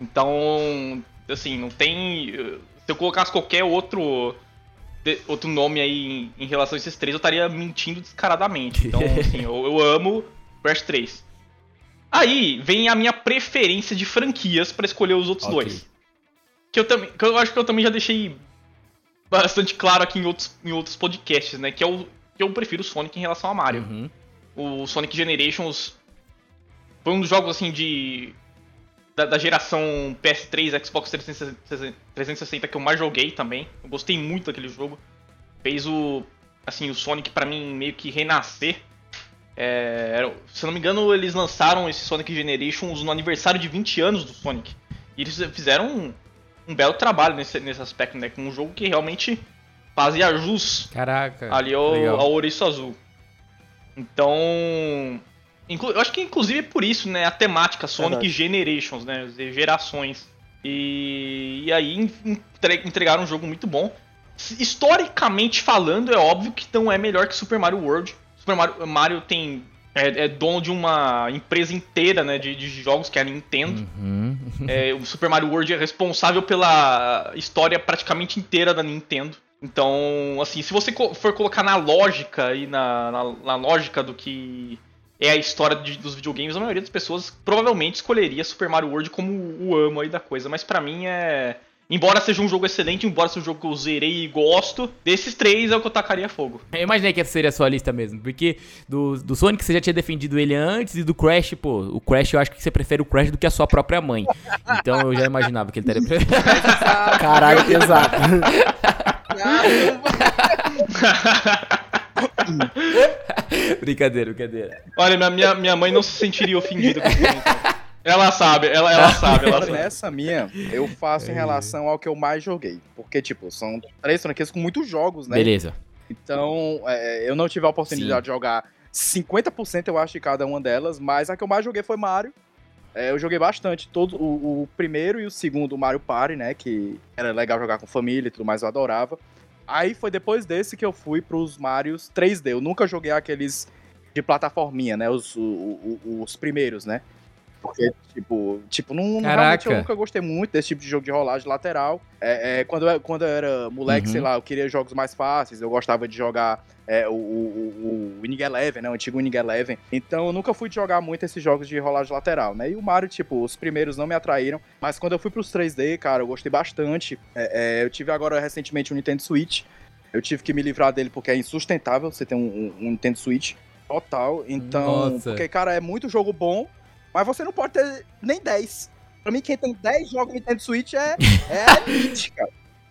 Então, assim, não tem. Se eu colocasse qualquer outro outro nome aí em, relação a esses três, eu estaria mentindo descaradamente. Então, assim, eu, eu amo Crash 3. Aí vem a minha preferência de franquias pra escolher os outros Ok. dois. Que eu também, que eu acho que eu também já deixei bastante claro aqui em outros, em outros podcasts, né? Que é o que eu prefiro o Sonic em relação a Mario Uhum. o Sonic Generations foi um dos jogos assim de da, da geração PS3, Xbox 360, 360 que eu mais joguei também. Eu gostei muito daquele jogo. Fez o assim o Sonic pra mim meio que renascer. É, se eu não me engano, eles lançaram esse Sonic Generations no aniversário de 20 anos do Sonic. E eles fizeram um, um belo trabalho nesse, nesse aspecto, né? Com um jogo que realmente fazia jus Caraca. ali ao, legal. ao ouriço azul. Então, eu acho que inclusive é por isso, né, a temática Sonic Verdade. Generations, né, gerações. E, e aí entre- entregaram um jogo muito bom. Historicamente falando, é óbvio que não é melhor que Super Mario World. Super Mario, Mario tem é, é dono de uma empresa inteira, né, de, de jogos que é a Nintendo. Uhum. É, o Super Mario World é responsável pela história praticamente inteira da Nintendo. Então, assim, se você for colocar na lógica e na, na, na lógica do que é a história de- dos videogames, a maioria das pessoas provavelmente escolheria Super Mario World como o amo aí da coisa. Mas pra mim é. Embora seja um jogo excelente, embora seja um jogo que eu zerei e gosto, desses três é o que eu tacaria fogo. Eu imaginei que essa seria a sua lista mesmo, porque do, do Sonic você já tinha defendido ele antes e do Crash, pô, o Crash eu acho que você prefere o Crash do que a sua própria mãe. Então eu já imaginava que ele teria preferido. Caralho, pesado. brincadeira, brincadeira. Olha, minha, minha, minha mãe não se sentiria ofendida com isso. então. Ela sabe, ela, ela sabe, ela sabe. nessa minha, eu faço em relação ao que eu mais joguei. Porque, tipo, são três franquias com muitos jogos, né? Beleza. Então, é, eu não tive a oportunidade Sim. de jogar 50% eu acho de cada uma delas, mas a que eu mais joguei foi Mario. É, eu joguei bastante, todo o, o primeiro e o segundo Mario Party, né, que era legal jogar com família e tudo mais, eu adorava. Aí foi depois desse que eu fui pros Marios 3D. Eu nunca joguei aqueles de plataforminha, né, os, os primeiros, né. Porque, tipo, tipo não, Caraca. eu nunca gostei muito desse tipo de jogo de rolagem lateral. É, é, quando, eu, quando eu era moleque, Uhum. sei lá, eu queria jogos mais fáceis, eu gostava de jogar é, o, o, o, Winning Eleven, né? O antigo Winning Eleven. Então eu nunca fui de jogar muito esses jogos de rolagem lateral, né? E o Mario, tipo, os primeiros não me atraíram. Mas quando eu fui pros 3D, cara, eu gostei bastante. É, é, eu tive agora recentemente um Nintendo Switch. Eu tive que me livrar dele porque é insustentável você ter um, um- um Nintendo Switch. Total. Então, Nossa. porque, cara, é muito jogo bom, mas você não pode ter nem 10. Pra mim, quem tem 10 jogos no Nintendo Switch é, é elite, cara.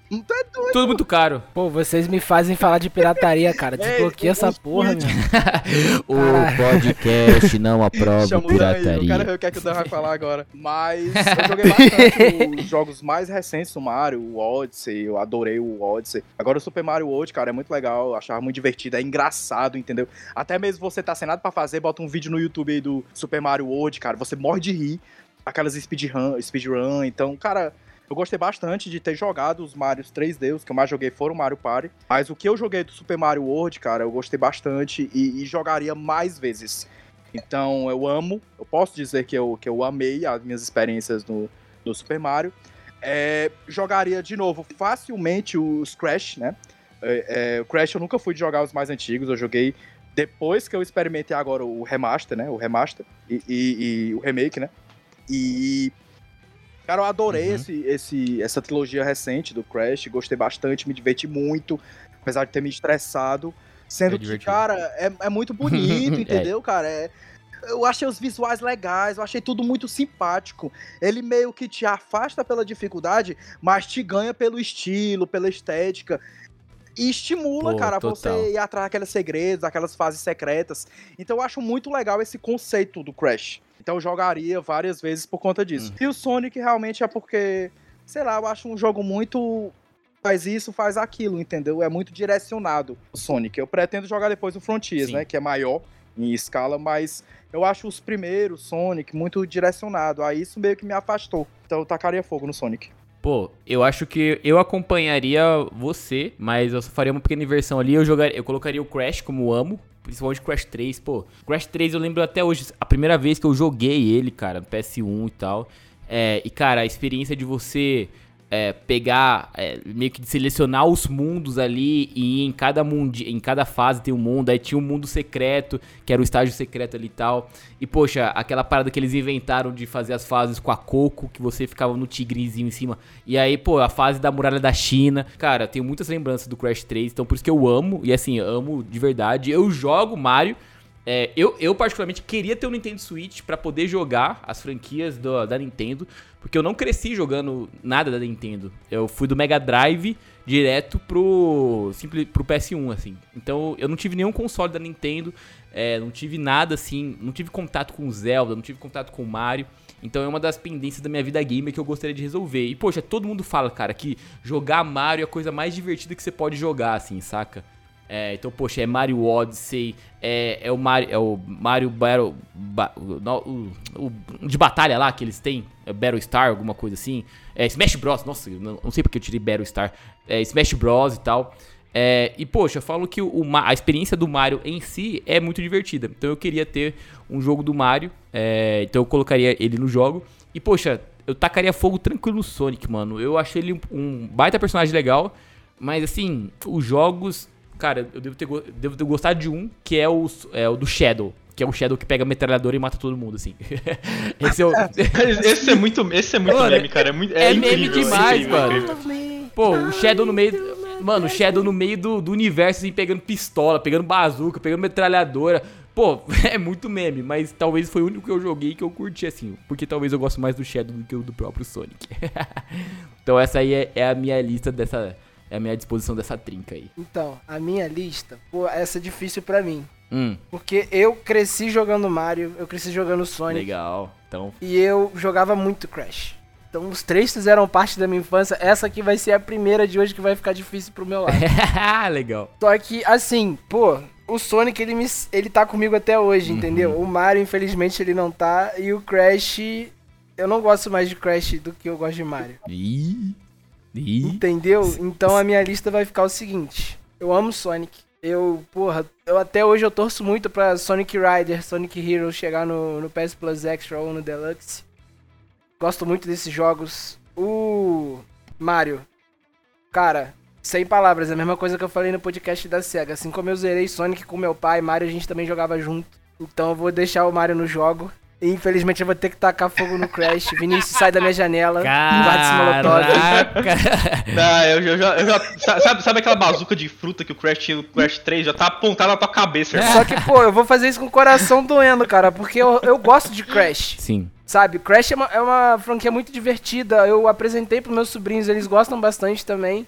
Não tá doido. Tudo muito caro. Pô, vocês me fazem falar de pirataria, cara. Desbloqueia Ei, essa porra, meu. o podcast não aprova o Dan aí, o que é que o Dan vai falar agora. Mas eu joguei bastante os jogos mais recentes do Mario, o Odyssey, eu adorei o Odyssey. Agora o Super Mario World, cara, é muito legal, eu achava muito divertido, é engraçado, entendeu? Até mesmo você tá sem nada pra fazer, bota um vídeo no YouTube aí do Super Mario World, cara, você morre de rir, aquelas speedrun, speedrun então, cara... Eu gostei bastante de ter jogado os Marios 3D, os que eu mais joguei foram o Mario Party. Mas o que eu joguei do Super Mario World, cara, eu gostei bastante e, e jogaria mais vezes. Então eu amo, eu posso dizer que eu, que eu amei as minhas experiências no, no Super Mario. É, jogaria de novo facilmente os Crash, né? É, é, o Crash eu nunca fui de jogar os mais antigos, eu joguei depois que eu experimentei agora o remaster, né? O remaster e, e- e o remake, né? E. Cara, eu adorei Uhum. esse, esse, essa trilogia recente do Crash, gostei bastante, me diverti muito, apesar de ter me estressado. Sendo É que, cara, é, é muito bonito, É. entendeu, cara? É, eu achei os visuais legais, eu achei tudo muito simpático. Ele meio que te afasta pela dificuldade, mas te ganha pelo estilo, pela estética. E estimula, Pô, cara, total. você ir atrás daqueles segredos, aquelas fases secretas. Então eu acho muito legal esse conceito do Crash. Então eu jogaria várias vezes por conta disso. Uhum. E o Sonic realmente é porque, sei lá, eu acho um jogo muito. Faz isso, faz aquilo, entendeu? É muito direcionado o Sonic. Eu pretendo jogar depois o Frontiers, Sim. né? Que é maior em escala, mas eu acho os primeiros Sonic muito direcionado. Aí isso meio que me afastou. Então eu tacaria fogo no Sonic. Pô, eu acho que eu acompanharia você, mas eu só faria uma pequena inversão ali. Eu jogaria, eu colocaria o Crash como amo, principalmente Crash 3, pô. Crash 3 eu lembro até hoje, a primeira vez que eu joguei ele, cara, no PS1 e tal. É, e cara, a experiência de você é, pegar, é, meio que selecionar os mundos ali e em cada mundi, em cada fase tem um mundo, aí tinha um mundo secreto, que era o estágio secreto ali e tal. E poxa, aquela parada que eles inventaram de fazer as fases com a Coco, que você ficava no tigrezinho em cima. E aí, pô, a fase da muralha da China. Cara, tenho muitas lembranças do Crash 3, então por isso que eu amo, e assim, amo de verdade. Eu jogo Mario. É, eu, eu, particularmente, queria ter um Nintendo Switch pra poder jogar as franquias do- da Nintendo, porque eu não cresci jogando nada da Nintendo. Eu fui do Mega Drive direto pro, simple, pro PS1, assim. Então eu não tive nenhum console da Nintendo, é, não tive nada assim, não tive contato com Zelda, não tive contato com Mario. Então é uma das pendências da minha vida gamer que eu gostaria de resolver. E poxa, todo mundo fala, cara, que jogar Mario é a coisa mais divertida que você pode jogar, assim, saca? É, então, poxa, é Mario Odyssey, é, é o Mario, é o Mario Battle, ba- o, o- o de batalha lá que eles têm, é Battle Star, alguma coisa assim. É Smash Bros, nossa, não, não sei porque eu tirei Battle Star. É Smash Bros e tal. É, e poxa, eu falo que o, a experiência do Mario em si é muito divertida. Então eu queria ter um jogo do Mario, é, então eu colocaria ele no jogo. E poxa, eu tacaria fogo tranquilo no Sonic, mano. Eu achei ele um, um baita personagem legal. Mas assim, os jogos. Cara, eu devo ter, devo ter gostado de um, que é o, é o do Shadow. Que é o Shadow que pega a metralhadora e mata todo mundo, assim. Esse é o. Esse é muito, esse é muito meme, cara. É, muito, é, é meme incrível, demais, incrível, mano. incrível. Pô, o Shadow no meio. Mano, o Shadow no meio do, do universo, assim, pegando pistola, pegando bazuca, pegando metralhadora. Pô, é muito meme, mas talvez foi o único que eu joguei que eu curti, assim. Porque talvez eu gosto mais do Shadow do que o do próprio Sonic. então essa aí é, é a minha lista dessa. É a minha disposição dessa trinca aí. Então, a minha lista, pô, essa é difícil pra mim. Hum, Porque eu cresci jogando Mario, eu cresci jogando Sonic. legal. Então. E eu jogava muito Crash. Então os três fizeram parte da minha infância. Essa aqui vai ser a primeira de hoje que vai ficar difícil pro meu lado. legal. Só que, assim, pô, o Sonic ele, me, ele tá comigo até hoje, Uhum. entendeu? O Mario, infelizmente, ele não tá. E o Crash. Eu não gosto mais de Crash do que eu gosto de Mario. Ih. Ih. Entendeu? Então a minha lista vai ficar o seguinte: eu amo Sonic, Eu, porra, eu até hoje eu torço muito pra Sonic Rider, Sonic Hero chegar no, no PS Plus Extra ou no Deluxe. Gosto muito desses jogos. O Mario, cara, sem palavras, é a mesma coisa que eu falei no podcast da SEGA. Assim como eu zerei Sonic com meu pai, Mario a gente também jogava junto. Então eu vou deixar o Mario no jogo. Infelizmente eu vou ter que tacar fogo no Crash. Vinícius, sai da minha janela. Caraca. Ah, eu, eu já, eu já- sabe, sabe aquela bazuca de fruta que o Crash no Crash 3? Já tá apontada na tua cabeça, irmão. Só que, pô, eu vou fazer isso com o coração doendo, cara, porque eu, eu gosto de Crash. Sim. Sabe, Crash é uma, é uma franquia muito divertida. Eu apresentei pros meus sobrinhos, eles gostam bastante também.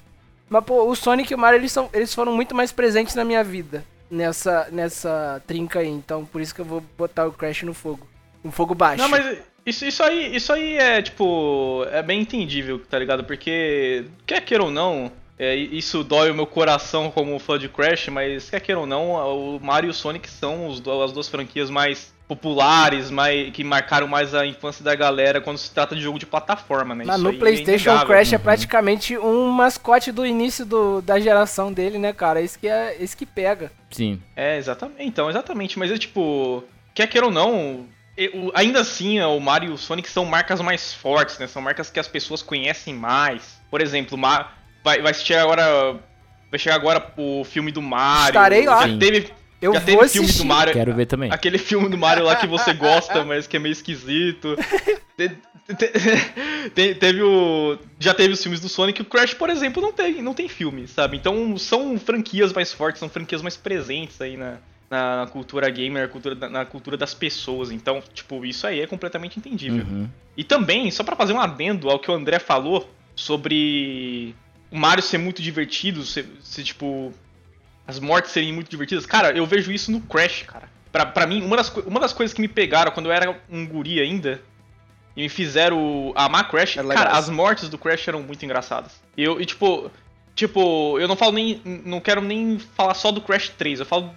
Mas, pô, o Sonic e o Mario, eles, são, eles foram muito mais presentes na minha vida. Nessa, nessa trinca aí. Então, por isso que eu vou botar o Crash no fogo. Um fogo baixo. Não, mas isso, isso, aí, isso aí é, tipo, é bem entendível, tá ligado? Porque, quer queira ou não, é, isso dói o meu coração como fã de Crash, mas quer queira ou não, o Mario e o Sonic são os as duas franquias mais populares, mais, que marcaram mais a infância da galera quando se trata de jogo de plataforma, né? Mas Isso no aí é PlayStation, o inegável. Crash é praticamente um mascote do início do, da geração dele, né, cara? Isso que, é, isso que pega. Sim. É, exatamente. Então, exatamente. Mas é tipo, quer queira ou não, e- o- ainda assim, é, o Mario e o Sonic são marcas mais fortes, né? São marcas que as pessoas conhecem mais. Por exemplo, Ma- vai, vai chegar agora. Vai chegar agora o filme do Mario. Estarei lá. Já teve, Eu já vou teve filme assistir. do Mario. Quero ver também. Aquele filme do Mario lá que você gosta, mas que é meio esquisito. Te- te- te- teve o. Já teve os filmes do Sonic. O Crash, por exemplo, não tem, não tem filme, sabe? Então são franquias mais fortes, são franquias mais presentes aí na, na cultura gamer, na cultura, na cultura das pessoas. Então, tipo, isso aí é completamente entendível. Uhum. E também, só pra fazer um adendo ao que o André falou sobre o Mario ser muito divertido, ser, ser, tipo. As mortes serem muito divertidas. Cara, eu vejo isso no Crash, cara. Pra, pra mim, uma das, uma das coisas que me pegaram quando eu era um guri ainda e me fizeram amar Crash, Era cara, legal. as mortes do Crash eram muito engraçadas. Eu, e tipo. Tipo, eu não falo nem. Não quero nem falar só do Crash 3, eu falo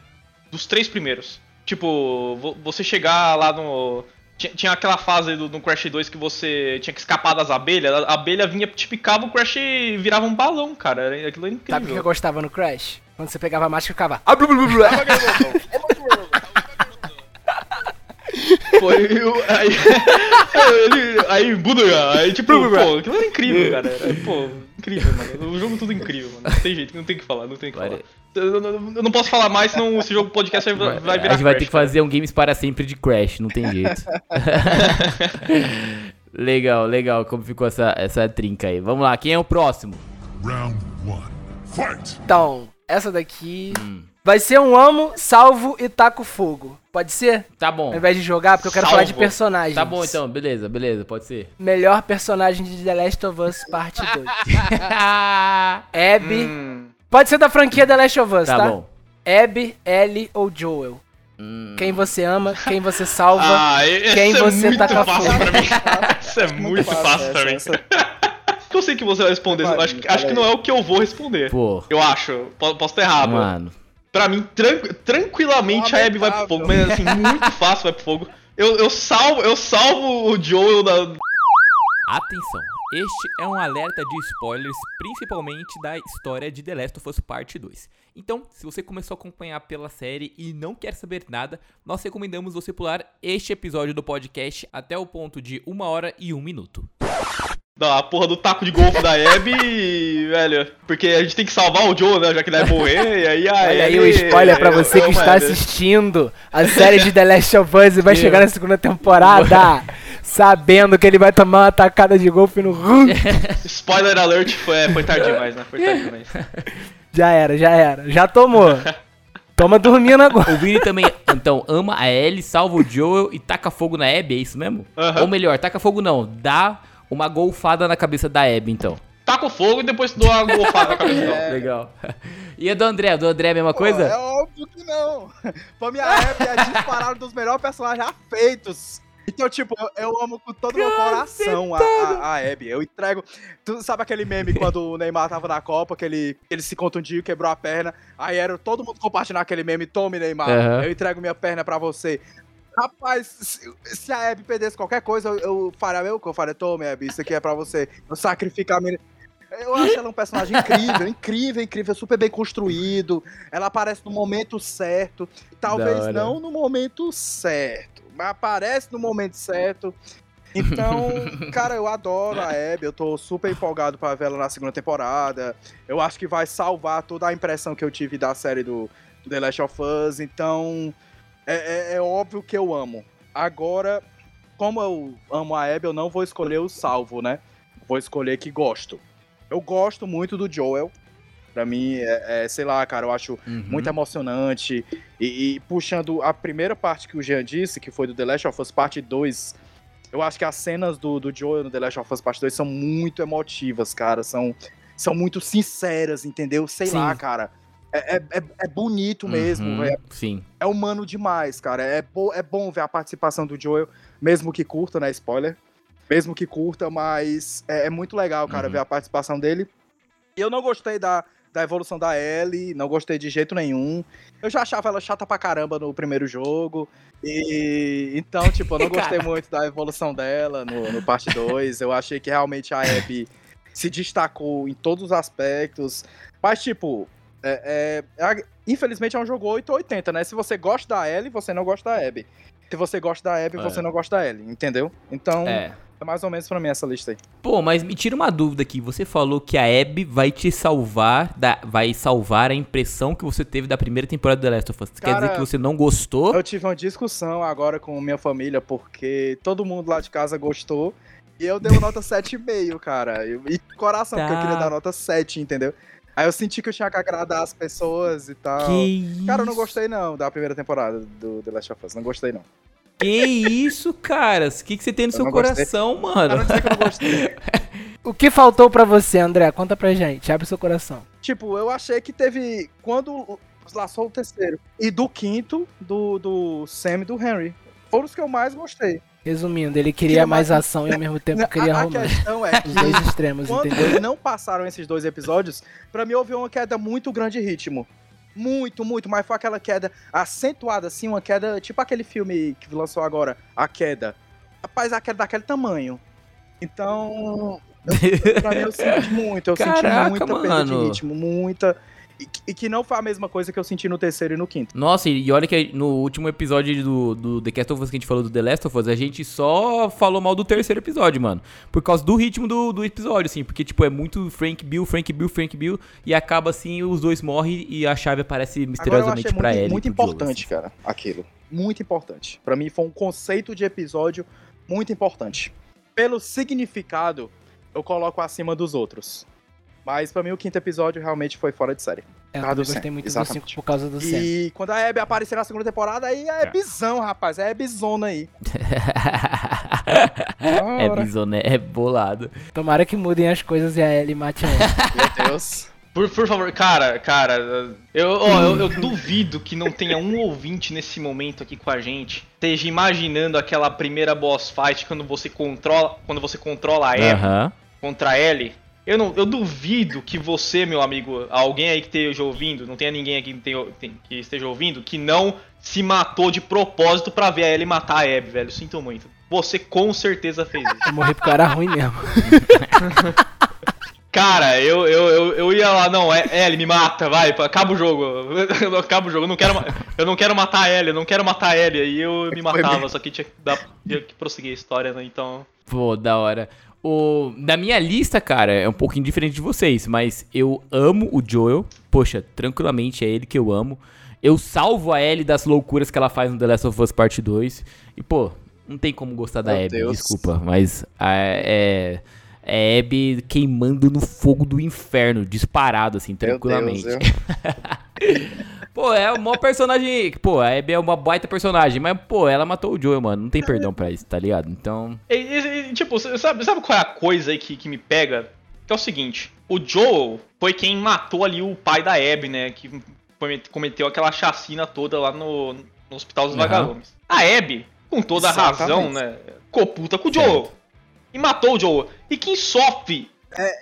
dos três primeiros. Tipo, vo- você chegar lá no. Tinha, aquela fase do, no Crash 2 que você tinha que escapar das abelhas. A abelha vinha, te picava, o Crash virava um balão, cara. Era- Aquilo é Sabe o que eu incrível. gostava no Crash? Quando você pegava a máscara e ficava. "Ah, blu, blu, blu, blu". Foi o. Aí. ele, aí, Buda, aí tipo, pô, aquilo era incrível, cara. Era, pô, incrível, mano. O jogo tudo incrível, mano. Não tem jeito, não tem o que falar, não tem o que falar. Eu, eu- eu não posso falar mais, senão esse jogo podcast vai, vai virar a gente vai ter que fazer um Games para sempre de Crash, não tem jeito. legal, legal, como ficou essa, essa trinca aí. Vamos lá, quem é o próximo? Round one. Fight! Então, essa daqui. Vai ser um amo, salvo e taco fogo. Pode ser? Tá bom. Ao invés de jogar, porque eu quero falar de Salvo. personagens. Tá bom então, beleza, beleza, pode ser. Melhor personagem de The Last of Us Parte 2. Abby. Hum, Pode ser da franquia The Last of Us, tá? tá bom. Abby, Ellie ou Joel. Hum, Quem você ama, quem você salva. Ah, quem é você muito taca fácil fogo. pra mim. Isso é muito fácil pra mim. essa- Eu sei que você vai responder, acho, acho que não é o que eu vou responder. Pô, Eu acho, po- posso estar errado. mano. Pra mim, tran- tranquilamente a Abby vai pro fogo, mas assim, muito fácil vai pro fogo. Eu, eu, salvo, eu salvo o Joel da. Atenção, este é um alerta de spoilers, principalmente da história de The Last of Us Parte 2. Então, se você começou a acompanhar pela série e não quer saber nada, nós recomendamos você pular este episódio do podcast até o ponto de 1 hora e 1 minuto. Da porra do taco de golfe da Abby, velho. Porque a gente tem que salvar o Joel, né? Já que ele vai morrer, e aí a Olha aí Abby- o spoiler pra você que está assistindo a série de The Last of Us e vai chegar na segunda temporada sabendo que ele vai tomar uma tacada de golfe no. Spoiler alert, foi, é, foi tarde demais, né? Foi tarde demais. Já era, já era. Já tomou. Toma dormindo agora. O Vini também, então, ama a Ellie, salva o Joel e taca fogo na Abby, é isso mesmo? Ou melhor, taca fogo não, dá uma golfada na cabeça da Abby, então. Taca o fogo e depois dou uma golfada na cabeça dela. Legal. E a do André? A do André é a mesma Pô, coisa? É óbvio que não. Pra minha Abby é disparado dos melhores personagens já feitos. Então, tipo, eu, eu amo com todo o meu coração a, a, a Abby. Eu entrego. Tu sabe aquele meme quando o Neymar tava na Copa, que ele, ele se contundiu, quebrou a perna. Aí era todo mundo compartilhando aquele meme, tome Neymar, Aham. eu entrego minha perna pra você. Rapaz, se, se a Abby perdesse qualquer coisa, eu, eu faria eu que eu faria, tome, Abby, isso aqui é pra você. Eu sacrifico a minha. Eu acho ela um personagem incrível, incrível, incrível, super bem construído. Ela aparece no momento certo. Talvez não no momento certo, mas aparece no momento certo. Então, cara, eu adoro a Abby, eu tô super empolgado pra ver ela na segunda temporada. Eu acho que vai salvar toda a impressão que eu tive da série do, do The Last of Us. Então, é, é, é óbvio que eu amo. Agora, como eu amo a Abby, eu não vou escolher o salvo, né? Vou escolher que gosto. Eu gosto muito do Joel. Pra mim, é, é sei lá, cara, eu acho Uhum. muito emocionante. E, e puxando a primeira parte que o Jean disse, que foi do The Last of Us Parte 2, eu acho que as cenas do, do Joel no The Last of Us Parte 2 são muito emotivas, cara. São, são muito sinceras, entendeu? Sei Sim. lá, cara. É, é, é- é bonito mesmo, Uhum, velho Sim. é humano demais, cara. É, bo é bom ver a participação do Joel, mesmo que curta, né? Spoiler. Mesmo que curta, mas é, é muito legal, cara, Uhum. ver a participação dele. E eu não gostei da, da evolução da Ellie, não gostei de jeito nenhum. Eu já achava ela chata pra caramba no primeiro jogo. E então, tipo, eu não gostei muito da evolução dela no, no parte 2. Eu achei que realmente a Abby se destacou em todos os aspectos. Mas, tipo, é, é- é- infelizmente é um jogo 880, né? Se você gosta da Ellie, você não gosta da Abby. Se você gosta da Abby, É. você não gosta da Ellie, entendeu? Então, é. É. mais ou menos pra mim essa lista aí. Pô, mas me tira uma dúvida aqui. Você falou que a Abby vai te salvar, da, vai salvar a impressão que você teve da primeira temporada do The Last of Us. Quer Cara, dizer que você não gostou? Eu tive uma discussão agora com minha família, porque todo mundo lá de casa gostou. E eu dei uma nota 7,5, cara. E coração, porque eu Tá. queria dar nota 7, entendeu? Aí eu senti que eu tinha que agradar as pessoas e tal. Que isso? Cara, eu não gostei não da primeira temporada do The Last of Us. Não gostei não. Que isso, cara? O que, que você tem no Eu seu não gostei. coração, Pra não mano? que eu não gostei. O que faltou pra você, André? Conta pra gente. Abre seu coração. Tipo, eu achei que teve. Quando lançou o terceiro. E do quinto, do, do Sam e do Henry. Foram os que eu mais gostei. Resumindo, ele queria mais ação e ao mesmo tempo a, queria a romance. questão é Os dois extremos, quando entendeu? não passaram esses dois episódios, pra mim houve uma queda muito grande de ritmo. Muito, muito, mas foi aquela queda acentuada, assim, uma queda, tipo aquele filme que lançou agora, A Queda. Rapaz, a queda daquele tamanho. Então, eu- pra mim eu senti muito, eu Caraca, senti muita perda de mano. ritmo, muita. E, que- e que não foi a mesma coisa que eu senti no terceiro e no quinto. Nossa, e olha que no último episódio do, do The Cast of Us que a gente falou do The Last of Us, a gente só falou mal do terceiro episódio, mano. Por causa do ritmo do, do episódio, assim. Porque, tipo, é muito Frank Bill, Frank Bill, Frank Bill. E acaba assim, os dois morrem e a chave aparece misteriosamente achei pra muito, importante, cara, aquilo. Muito importante. Pra mim foi um conceito de episódio muito importante. Pelo significado, eu coloco acima dos outros. Mas pra mim o quinto episódio realmente foi fora de série. É, eu do gostei Sam, muito do exatamente. 5 por causa do Sam. E quando a Abby aparecer na segunda temporada, aí é Abbyzão, rapaz. É Abbyzona aí. é bizona, é bolado. Tomara que mudem as coisas e a Ellie mate ela. Meu Deus. Por, por favor, cara, cara, eu, ó, eu, eu duvido que não tenha um ouvinte nesse momento aqui com a gente esteja imaginando aquela primeira boss fight quando você controla, quando você controla a Abby Aham. contra a Ellie. Eu, não, eu duvido que você, meu amigo, alguém aí que esteja ouvindo, não tenha ninguém aqui que, tenha- tem- que esteja ouvindo, que não se matou de propósito pra ver a Ellie matar a Abby, velho. Sinto muito. Você com certeza fez isso. Eu morri porque eu era ruim mesmo. Cara, eu, eu, eu, eu ia lá, não, é Ellie, me mata, vai, acaba o jogo. Acaba o jogo, eu não quero, eu não quero matar a Ellie, eu não quero matar a Ellie. Aí eu me matava, só que tinha que, dar, tinha que prosseguir a história, né? Então. Pô, da hora. O, da minha lista, cara, é um pouquinho diferente de vocês, mas eu amo o Joel. Poxa, tranquilamente é ele que eu amo. Eu salvo a Ellie das loucuras que ela faz no The Last of Us Part 2. E, pô, não tem como gostar da Meu Abby, Deus. desculpa, mas a- é. É Abby queimando no fogo do inferno, disparado, assim, Meu tranquilamente. Deus, Pô, é o maior personagem. Pô, a Abby é uma baita personagem, mas, pô, ela matou o Joel, mano. Não tem perdão pra isso, tá ligado? Então. E, e- e, tipo, sabe, sabe qual é a coisa aí que, que me pega? Que é o seguinte: o Joel foi quem matou ali o pai da Abby, né? Que comet- cometeu aquela chacina toda lá no, no Hospital dos Aham. Vagalumes. A Abby, com toda a razão, né? Ficou puta com o Joel. E matou o Joel. E quem sofre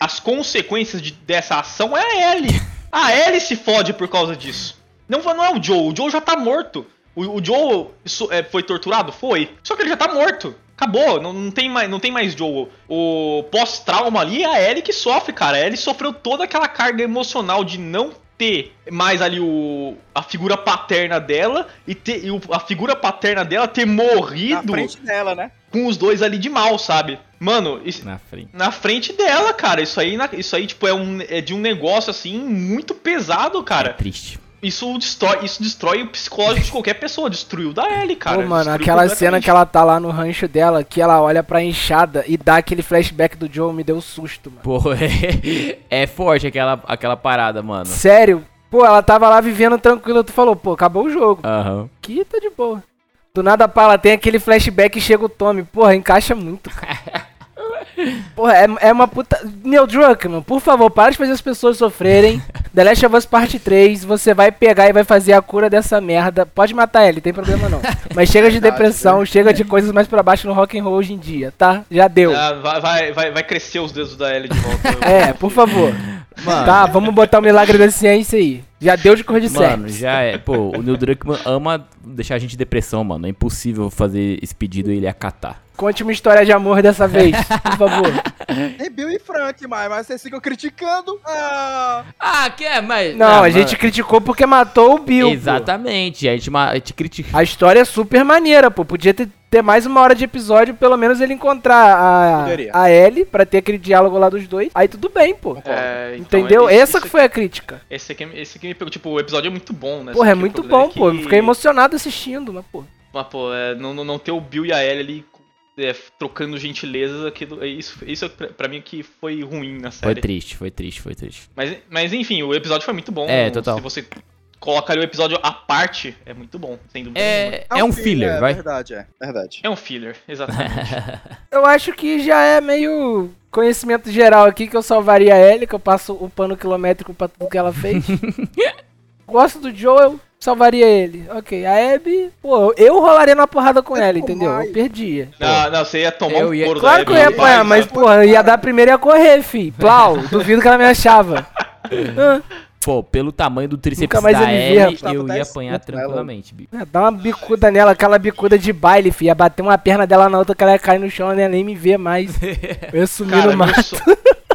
as consequências de- dessa ação é a Ellie. A Ellie se fode por causa disso. Não, não é o Joel, o Joel já tá morto. O, o Joel isso, é, foi torturado? Foi. Só que ele já tá morto. Acabou, não, não, tem mais, não tem mais Joel. O pós-trauma ali é a Ellie que sofre, cara. A Ellie sofreu toda aquela carga emocional de não ter mais ali o, a figura paterna dela e, ter, e o, a figura paterna dela ter Na morrido frente dela, né? com os dois ali de mal, sabe? Mano, isso, Na frente. na frente dela, cara. Isso aí, na- isso aí tipo, é, um, é de um negócio assim muito pesado, É cara. triste. Isso destrói, isso destrói o psicológico de qualquer pessoa. Destruiu da Ellie, cara. Pô, mano, aquela cena que ela tá lá no rancho dela, que ela olha pra enxada e dá aquele flashback do Joe, me deu susto, mano. Pô, é, é forte aquela, aquela parada, mano. Sério? Pô, ela tava lá vivendo tranquila, tu falou, pô, acabou o jogo. Aham. Aqui tá de boa. Do nada pá, ela tem aquele flashback e chega o Tommy. Porra, encaixa muito, cara. Porra, é, é uma puta. Neil Druckmann, por favor, para de fazer as pessoas sofrerem. The Last of Us Parte 3, você vai pegar e vai fazer a cura dessa merda. Pode matar ele, tem problema não. Mas chega de depressão, chega de coisas mais pra baixo no rock and roll hoje em dia, tá? Já deu. Ah, vai, vai, vai, crescer os dedos da Ellie de volta. É, por favor. Mano. Tá, vamos botar o milagre da ciência aí. Já deu de cor de Mano, sexo. já é. Pô, o Neil Druckmann ama deixar a gente em depressão, mano. É impossível fazer esse pedido e ele acatar. Conte uma história de amor dessa vez, por favor. Tem Bill e Frank, mas, mas vocês ficam criticando. Ah, Ah, que é, mas. Não, Ah, a gente mano. criticou porque matou o Bill. pô. Exatamente, a gente, a gente critica. A história é super maneira, pô. Podia ter, ter mais uma hora de episódio, pelo menos ele encontrar a, Poderia. a Ellie, pra ter aquele diálogo lá dos dois. Aí tudo bem, pô. É, então, Entendeu? é isso- Essa que foi a crítica. Esse aqui, esse aqui me pegou, tipo, o episódio é muito bom, né? Porra, é Só que o muito bom, pô. Eu que- fiquei emocionado assistindo, mas, pô. Mas, pô, é, não, não, não ter o Bill e a Ellie ali é, trocando gentilezas, aquilo, é isso, isso é pra, pra mim que foi ruim na Foi série. triste, foi triste, foi triste. Mas, mas enfim, o episódio foi muito bom. É, total. Se você coloca ali o episódio à parte, é muito bom, sem dúvida. É, é um filler, é, vai. verdade, é. Verdade. É um filler, exatamente. Eu acho que já é meio conhecimento geral aqui que eu salvaria a Ellie, que eu passo o pano quilométrico pra tudo que ela fez. Gosto do Joel, salvaria ele. Ok, a Abby, pô, eu rolaria na porrada com ela, entendeu? Eu perdia. não, não, você ia tomar Eu um ia- couro Claro da que eu ia apanhar, mas, porra, eu ia dar primeiro e ia correr, fi. Plau, duvido que ela me achava. Pô, pelo tamanho do tríceps da Ellie, eu ia 10 apanhar tranquilamente, bicho. ia dar uma bicuda nela, aquela bicuda de baile, fi. Ia bater uma perna dela na outra que ela ia cair no chão, ela ia nem me ver mais. Eu ia sumir Cara, no meu, mato.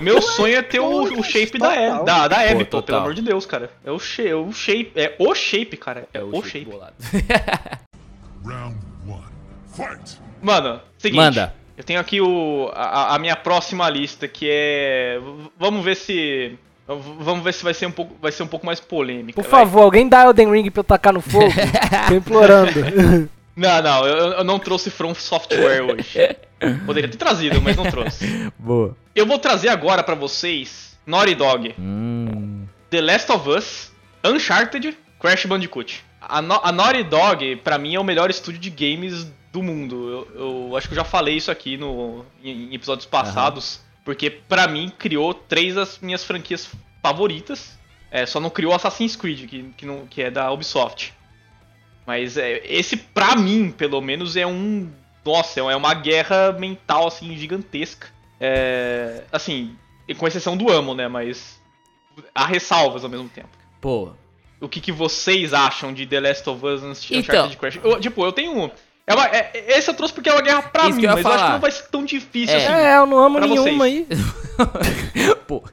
Meu sonho é ter o, o shape da Abby, da, da Abby, pô, pelo amor de Deus, cara. É o, shape, é o shape, é o shape, cara. É, o, shape. bolado. Round one. Fight! Mano, seguinte. Manda. Eu tenho aqui o, a, a minha próxima lista, que é. Vamos ver se. Vamos ver se vai ser um pouco, vai ser um pouco mais polêmica. Por vai. favor, alguém dá Elden Ring pra eu tacar no fogo? Tô implorando. Não, não, eu, eu não trouxe From Software hoje. Poderia ter trazido, mas não trouxe. Boa. Eu vou trazer agora pra vocês Naughty Dog, Hum. The Last of Us, Uncharted, Crash Bandicoot. A, No- a Naughty Dog, pra mim, é o melhor estúdio de games do mundo. Eu, eu acho que eu já falei isso aqui no, em, em episódios passados. Porque, pra mim, criou três das minhas franquias favoritas. É, só não criou Assassin's Creed, que, que, não, que é da Ubisoft. Mas é, esse, pra mim, pelo menos, é um. Nossa, é uma guerra mental, assim, gigantesca. É, assim, com exceção do amo, né? Mas há ressalvas ao mesmo tempo. Pô, O que, que vocês acham de The Last of Us Uncharted Então. Crash? Eu, tipo, eu tenho um. É uma, é- esse eu trouxe porque é uma guerra pra Isso mim, eu mas eu acho que falar. não vai ser tão difícil É. assim. É, eu não amo nenhuma vocês. aí. Pô,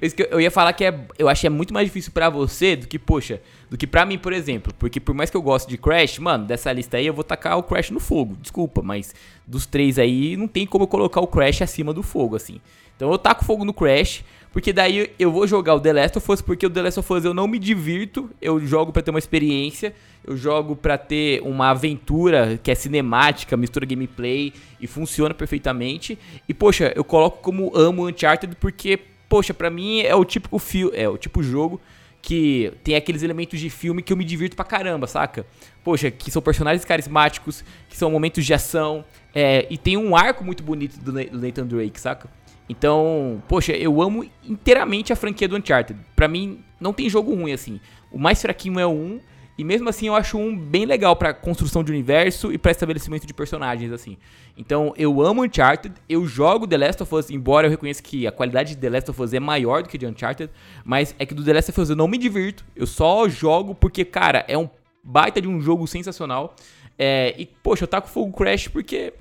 isso que eu- eu ia falar que é, eu acho que é muito mais difícil pra você do que, poxa, do que pra mim, por exemplo. Porque por mais que eu goste de Crash, mano, dessa lista aí eu vou tacar o Crash no fogo. Desculpa, mas dos três aí não tem como eu colocar o Crash acima do fogo, assim. Então eu taco fogo no Crash, porque daí eu vou jogar o The Last of Us, porque o The Last of Us eu não me divirto, eu jogo pra ter uma experiência, eu jogo pra ter uma aventura que é cinemática, mistura gameplay e funciona perfeitamente. E poxa, eu coloco como amo Uncharted porque, poxa, pra mim é o típico fio, é o tipo jogo que tem aqueles elementos de filme que eu me divirto pra caramba, saca? Poxa, que são personagens carismáticos, que são momentos de ação, é, e tem um arco muito bonito do Nathan Drake, saca? Então, poxa, eu amo inteiramente a franquia do Uncharted. Pra mim, não tem jogo ruim assim. O mais fraquinho é o 1, e mesmo assim eu acho um bem legal pra construção de universo e pra estabelecimento de personagens, assim. Então, eu amo Uncharted, eu jogo The Last of Us, embora eu reconheça que a qualidade de The Last of Us é maior do que de Uncharted, mas é que do The Last of Us eu não me divirto, eu só jogo porque, cara, é um baita de um jogo sensacional. É, e, poxa, eu taco fogo Crash porque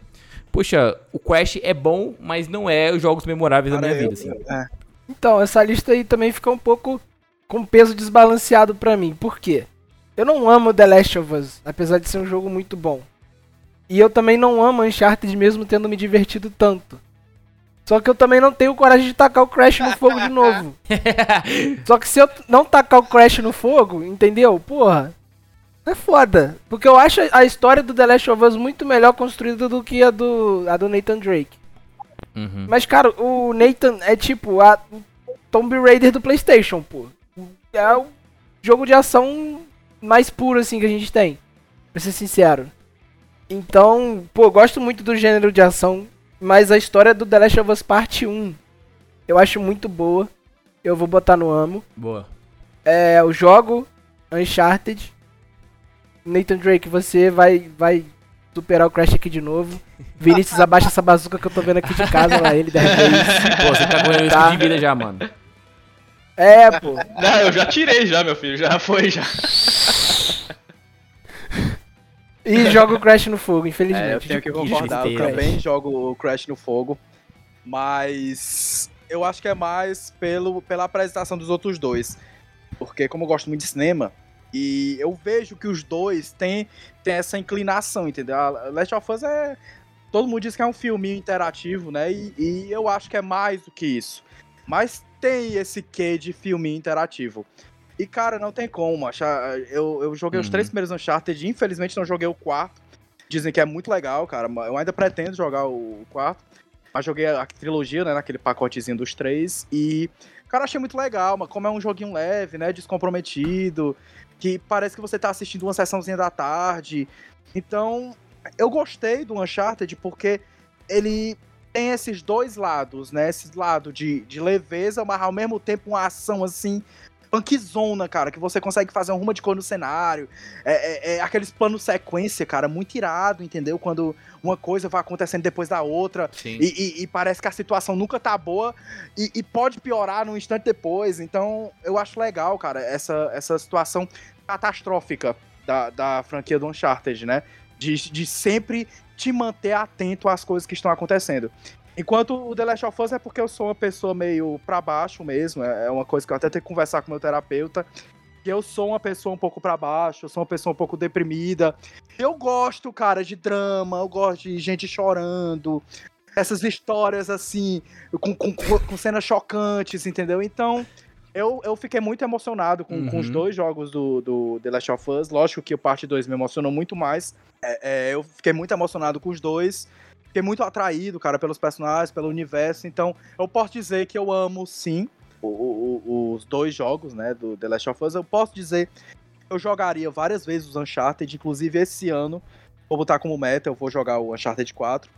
poxa, o Crash é bom, mas não é os jogos memoráveis Cara, da minha eu- vida, assim. é. Então, essa lista aí também fica um pouco com peso desbalanceado pra mim. Por quê? Eu não amo The Last of Us, apesar de ser um jogo muito bom. E eu também não amo Uncharted mesmo tendo me divertido tanto. Só que eu também não tenho coragem de tacar o Crash no fogo de novo. Só que se eu não tacar o Crash no fogo, entendeu? Porra, é foda. Porque eu acho a história do The Last of Us muito melhor construída do que a do, a do Nathan Drake. Uhum. Mas, cara, o Nathan é tipo a o Tomb Raider do PlayStation, pô. É o jogo de ação mais puro, assim, que a gente tem. Pra ser sincero. Então, pô, eu gosto muito do gênero de ação. Mas a história do The Last of Us Parte 1 eu acho muito boa. Eu vou botar no amo. Boa. É, eu jogo Uncharted. Nathan Drake, você vai, vai superar o Crash aqui de novo. Vinícius, abaixa essa bazuca que eu tô vendo aqui de casa, lá ele deve ter isso. Pô, você tá correndo Tá. de vida já, mano. É, pô. Não, eu já tirei já, meu filho. Já foi, já. E joga o Crash no fogo, infelizmente. É, eu tenho que concordar. Eu também jogo o Crash no fogo. Mas eu acho que é mais pelo, pela apresentação dos outros dois. Porque como eu gosto muito de cinema, e eu vejo que os dois têm, têm essa inclinação, entendeu? A Last of Us é. Todo mundo diz que é um filminho interativo, né? E, e eu acho que é mais do que isso. Mas tem esse quê de filminho interativo. E, cara, não tem como. Achar, eu, eu joguei os Uhum. três primeiros Uncharted, infelizmente não joguei o quarto. Dizem que é muito legal, cara. Eu ainda pretendo jogar o quarto. Mas joguei a trilogia, né? Naquele pacotezinho dos três. E, cara, achei muito legal. Mas como é um joguinho leve, né? Descomprometido. Que parece que você tá assistindo uma sessãozinha da tarde. Então, eu gostei do Uncharted porque ele tem esses dois lados, né? Esse lado de, de leveza, mas ao mesmo tempo uma ação assim punkzona, cara, que você consegue fazer um rumo de cor no cenário. É, é- é aqueles planos sequência, cara, muito irado, entendeu? Quando uma coisa vai acontecendo depois da outra e, e- e parece que a situação nunca tá boa e, e pode piorar num instante depois. Então, eu acho legal, cara, essa, essa situação catastrófica da, da franquia do Uncharted, né? De, de sempre te manter atento às coisas que estão acontecendo. Enquanto o The Last of Us é porque eu sou uma pessoa meio pra baixo mesmo, é é uma coisa que eu até tenho que conversar com meu terapeuta, que eu sou uma pessoa um pouco pra baixo, eu sou uma pessoa um pouco deprimida. Eu gosto, cara, de drama, eu gosto de gente chorando, essas histórias assim, com, com, com cenas chocantes, entendeu? Então, eu, eu fiquei muito emocionado com, com os Uhum. dois jogos do, do The Last of Us. Lógico que o parte 2 me emocionou muito mais. É, é, eu fiquei muito emocionado com os dois. Fiquei muito atraído, cara, pelos personagens, pelo universo. Então, eu posso dizer que eu amo, sim, o- o- os dois jogos, né, do The Last of Us. Eu posso dizer eu jogaria várias vezes os Uncharted, inclusive esse ano. Vou botar como meta, eu vou jogar o Uncharted 4.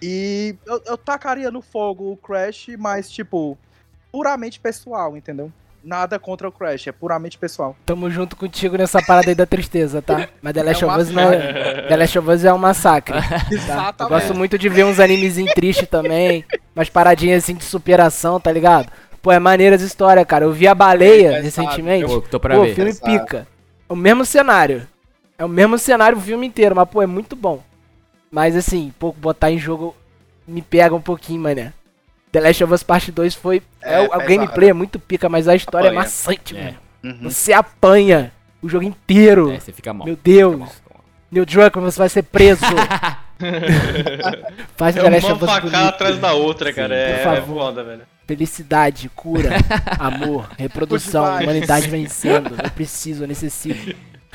E eu, eu tacaria no fogo o Crash, mas, tipo, puramente pessoal, entendeu? Nada contra o Crash, é puramente pessoal. Tamo junto contigo nessa parada aí da tristeza, tá? Mas The Last É of Us não é. The Last of Us é um massacre. Tá? Eu gosto muito de ver uns animezinhos tristes também. Umas paradinhas assim de superação, tá ligado? Pô, é maneiras história, cara. Eu vi a baleia É, recentemente. Pô, tô pra Pô, ver. filme pica. É o mesmo cenário. É o mesmo cenário o filme inteiro, mas pô, é muito bom. Mas assim, pô, botar em jogo me pega um pouquinho, mané. The Last of Us Part 2 foi. É, É, o, o pesado. gameplay é muito pica, mas a história Apanha. é maçante, É. mano. Uhum. Você apanha o jogo inteiro. É, você fica mal. Meu Deus. mal. Neil Druckmann, você vai ser preso. Faz É The Last uma of Us facada bonito. atrás da outra, cara. Sim, é, por é favor. foda, velho. Felicidade, cura, amor, reprodução, humanidade vencendo. Eu preciso, eu necessito.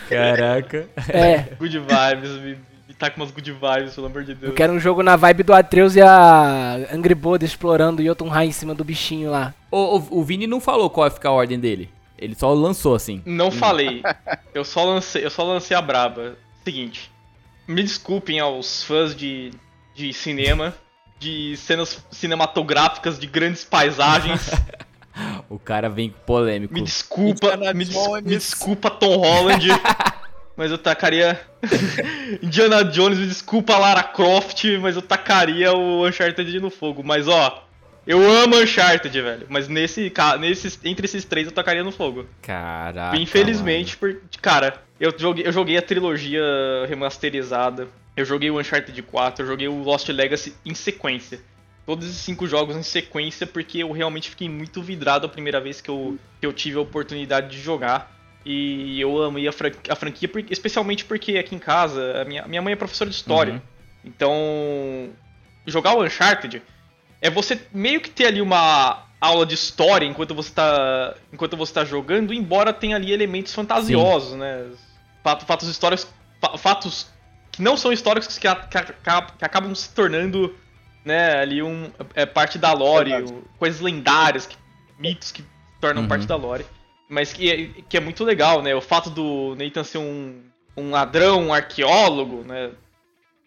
Caraca. É, Good vibes, tá com umas good vibes, pelo amor de Deus. eu quero um jogo na vibe do Atreus e a Angry Bird explorando o Jotunheim em cima do bichinho lá. O, o, o Vini não falou qual vai ficar a ordem dele. Ele só lançou assim. Não falei. Eu só lancei, eu só lancei a braba. Seguinte. Me desculpem aos fãs de, de cinema, de cenas cinematográficas, de grandes paisagens. O cara vem polêmico. Me desculpa, me, des- me desculpa Tom Holland. mas eu tacaria Indiana Jones, me desculpa Lara Croft, mas eu tacaria o Uncharted no fogo. Mas ó, eu amo Uncharted, velho. Mas nesse, nesses, entre esses três eu tacaria no fogo. Caraca. Infelizmente, por, cara, eu joguei, eu joguei a trilogia remasterizada. eu joguei o Uncharted 4, eu joguei o Lost Legacy em sequência. Todos esses cinco jogos em sequência, porque eu realmente fiquei muito vidrado a primeira vez que eu, que eu tive a oportunidade de jogar. E eu amei a, fran a franquia, especialmente porque aqui em casa, a minha, minha mãe é professora de história. Uhum. Então, jogar o Uncharted é você meio que ter ali uma aula de história enquanto você tá, enquanto você tá jogando, embora tenha ali elementos fantasiosos, né? Fatos, fatos históricos, fa- fatos que não são históricos que, que, acabam se tornando, né, ali um é, parte da lore, o- coisas lendárias, que- mitos que tornam Uhum. parte da lore. Mas que é, que é muito legal, né? O fato do Nathan ser um, um ladrão, um arqueólogo, né?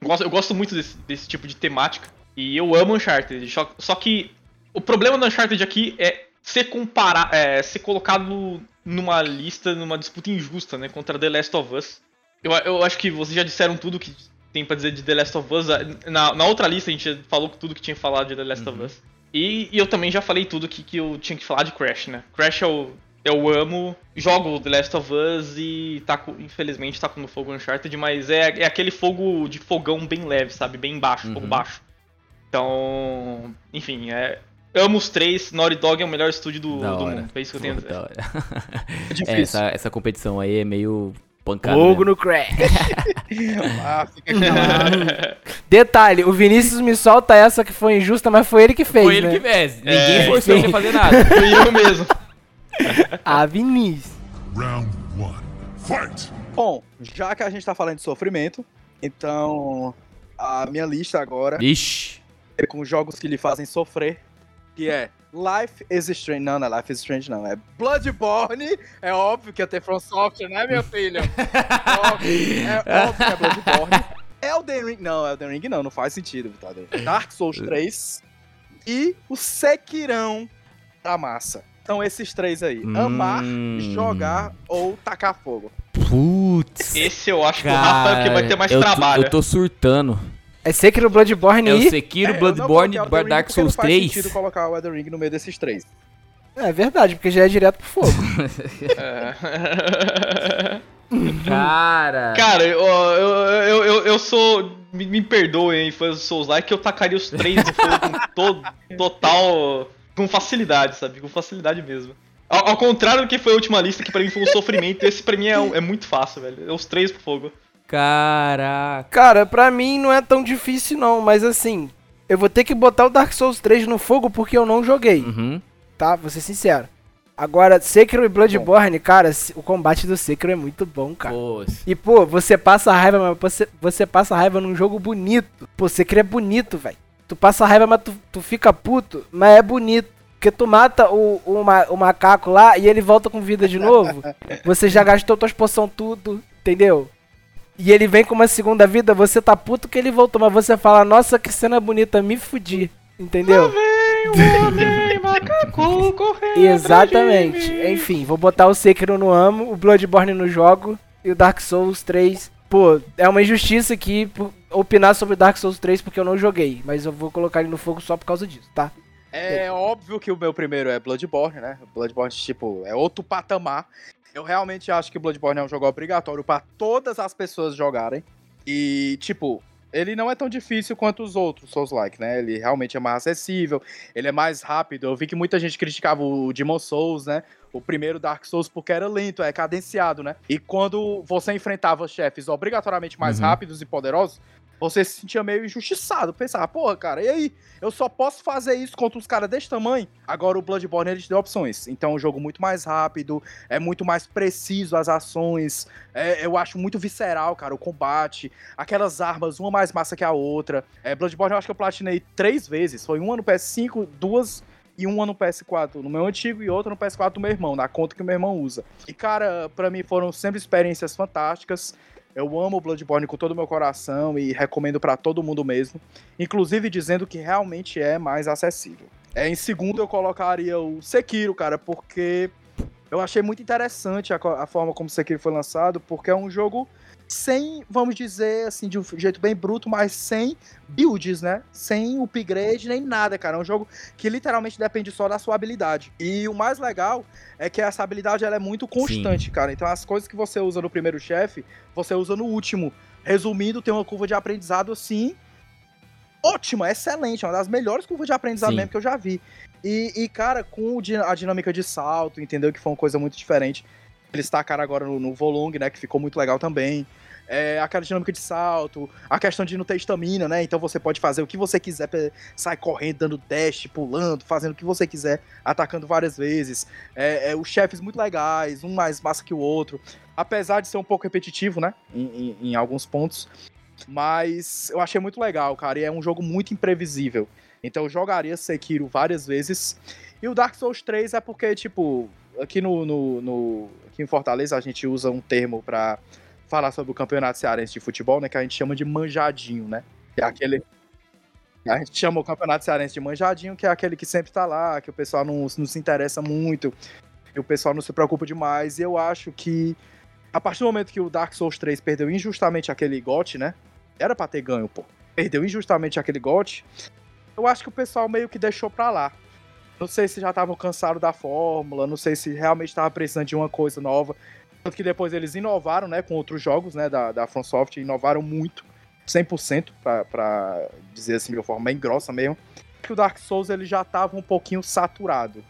Eu gosto, eu gosto muito desse, desse tipo de temática. E eu amo Uncharted. Só, só que o problema do Uncharted aqui é ser comparar, é, ser colocado numa lista, numa disputa injusta, né? Contra The Last of Us. Eu, eu acho que vocês já disseram tudo que tem pra dizer de The Last of Us. Na, na outra lista a gente falou tudo que tinha falado de The Last of Us. E, e eu também já falei tudo que, que eu tinha que falar de Crash, né? Crash eu, eu amo, jogo The Last of Us e tá com- infelizmente tá com no fogo Uncharted, mas é, é aquele fogo de fogão bem leve, sabe? Bem baixo, fogo Uhum. baixo. Então, enfim, é, amo os três. Naughty Dog é o melhor estúdio do, Da do hora. mundo. É isso que eu tenho a dizer. hora. É difícil. É, essa, essa competição aí é meio pancada. Fogo né? no crack. Ah. Detalhe, o Vinícius me solta essa que foi injusta, mas foi ele que fez, Foi ele né? que fez. Ninguém É, forçou ele a fazer nada. Fui eu mesmo. Vinícius. Round one. Fight! Bom, já que a gente tá falando de sofrimento, então a minha lista agora Ixi. é com jogos que lhe fazem sofrer, que é Life is Strange. Não, não é Life is Strange, não. É Bloodborne. É óbvio que ia ter From Software, né, minha filha? Óbvio, é óbvio que é Bloodborne. Elden Ring. Não, Elden Ring não, não faz sentido, Vitador. Dark Souls 3 e o Sekirão da massa. Então esses três aí. Amar, Hum. jogar ou tacar fogo. Putz. Esse eu acho que o Rafa é o que vai ter mais eu tô- trabalho. eu tô surtando. É Sekiro, Bloodborne É o e... Sekiro, É, não Bloodborne, Ring Dark porque não Souls faz 3. sentido colocar o Elden Ring no meio desses três. É verdade, porque já é direto pro fogo. É. Cara. Cara, eu, eu, eu, eu, eu sou. Me, me perdoem, fãs do Souls Like, que eu tacaria os três no fogo com to- total. Com facilidade, sabe? Com facilidade mesmo. Ao, ao contrário do que foi a última lista, que pra mim foi um sofrimento, esse pra mim é, é muito fácil, velho. É os três pro fogo. Caraca. Cara, pra mim não é tão difícil não, mas assim, eu vou ter que botar o Dark Souls 3 no fogo porque eu não joguei, Uhum. tá? Vou ser sincero. Agora, Sekiro e Bloodborne, cara, o combate do Sekiro é muito bom, cara. Pô, E, pô, você passa raiva, mas você, você passa raiva num jogo bonito. Pô, Sekiro é bonito, velho. Tu passa raiva, mas tu, tu fica puto, mas é bonito. Porque tu mata o, o, ma- o macaco lá e ele volta com vida de novo. Você já gastou tuas poção tudo, entendeu? E ele vem com uma segunda vida, você tá puto que ele voltou, mas você fala, nossa, que cena bonita, me fudi. Entendeu? Exatamente. Enfim, vou botar o Sekiro no amo, o Bloodborne no jogo e o Dark Souls 3. Pô, é uma injustiça aqui pu- opinar sobre Dark Souls 3 porque eu não joguei, mas eu vou colocar ele no fogo só por causa disso, tá? É óbvio que o meu primeiro é Bloodborne, né? Bloodborne, tipo, é outro patamar. Eu realmente acho que Bloodborne é um jogo obrigatório pra todas as pessoas jogarem. E, tipo, ele não é tão difícil quanto os outros Souls-like, né? Ele realmente é mais acessível, ele é mais rápido. Eu vi que muita gente criticava o Demon Souls, né? O primeiro Dark Souls porque era lento, é cadenciado, né? E quando você enfrentava chefes obrigatoriamente mais Uhum. rápidos e poderosos, você se sentia meio injustiçado. Pensava, porra, cara, e aí? Eu só posso fazer isso contra uns caras desse tamanho? Agora o Bloodborne ele te deu opções. Então é um jogo muito mais rápido, é muito mais preciso as ações. é- eu acho muito visceral, cara, o combate. Aquelas armas, uma mais massa que a outra. É, Bloodborne eu acho que eu platinei três vezes. Foi uma no PS5, duas e uma no PS4 no meu antigo e outra no PS4 do meu irmão, na conta que o meu irmão usa. E, cara, pra mim foram sempre experiências fantásticas. Eu amo Bloodborne com todo o meu coração e recomendo pra todo mundo mesmo. Inclusive dizendo que realmente é mais acessível. É, em segundo eu colocaria o Sekiro, cara, porque eu achei muito interessante a, a forma como Sekiro foi lançado, porque é um jogo sem, vamos dizer assim, de um jeito bem bruto, mas sem builds, né? Sem upgrade nem nada, cara. É um jogo que literalmente depende só da sua habilidade. E o mais legal é que essa habilidade ela é muito constante, Sim. cara. Então as coisas que você usa no primeiro chefe, você usa no último. Resumindo, tem uma curva de aprendizado assim ótima, excelente, uma das melhores curvas de aprendizado Sim. mesmo que eu já vi. E, e, cara, com a dinâmica de salto, entendeu? Que foi uma coisa muito diferente. Eles tacaram agora no, no Volong, né? Que ficou muito legal também. É, aquela dinâmica de salto, a questão de não ter estamina, né? Então você pode fazer o que você quiser, sair correndo, dando dash, pulando, fazendo o que você quiser, atacando várias vezes. É, é, os chefes muito legais, um mais massa que o outro. Apesar de ser um pouco repetitivo, né? Em, em, em alguns pontos. Mas eu achei muito legal, cara. E é um jogo muito imprevisível. Então eu jogaria Sekiro várias vezes. E o Dark Souls 3 é porque, tipo, aqui no, no, no aqui em Fortaleza a gente usa um termo para falar sobre o campeonato cearense de futebol, né? Que a gente chama de manjadinho, né? Que é aquele. A gente chama o campeonato cearense de manjadinho, que é aquele que sempre tá lá, que o pessoal não, não se interessa muito, e o pessoal não se preocupa demais. E eu acho que a partir do momento que o Dark Souls 3 perdeu injustamente aquele GOT, né? Era pra ter ganho, pô. Perdeu injustamente aquele GOT. Eu acho que o pessoal meio que deixou pra lá. Não sei se já estavam cansados da fórmula, não sei se realmente estava precisando de uma coisa nova. Tanto que depois eles inovaram, né, com outros jogos, né, da, da From Software, inovaram muito, 100%, pra, pra dizer assim de uma forma bem grossa mesmo. Que o Dark Souls ele já estava um pouquinho saturado.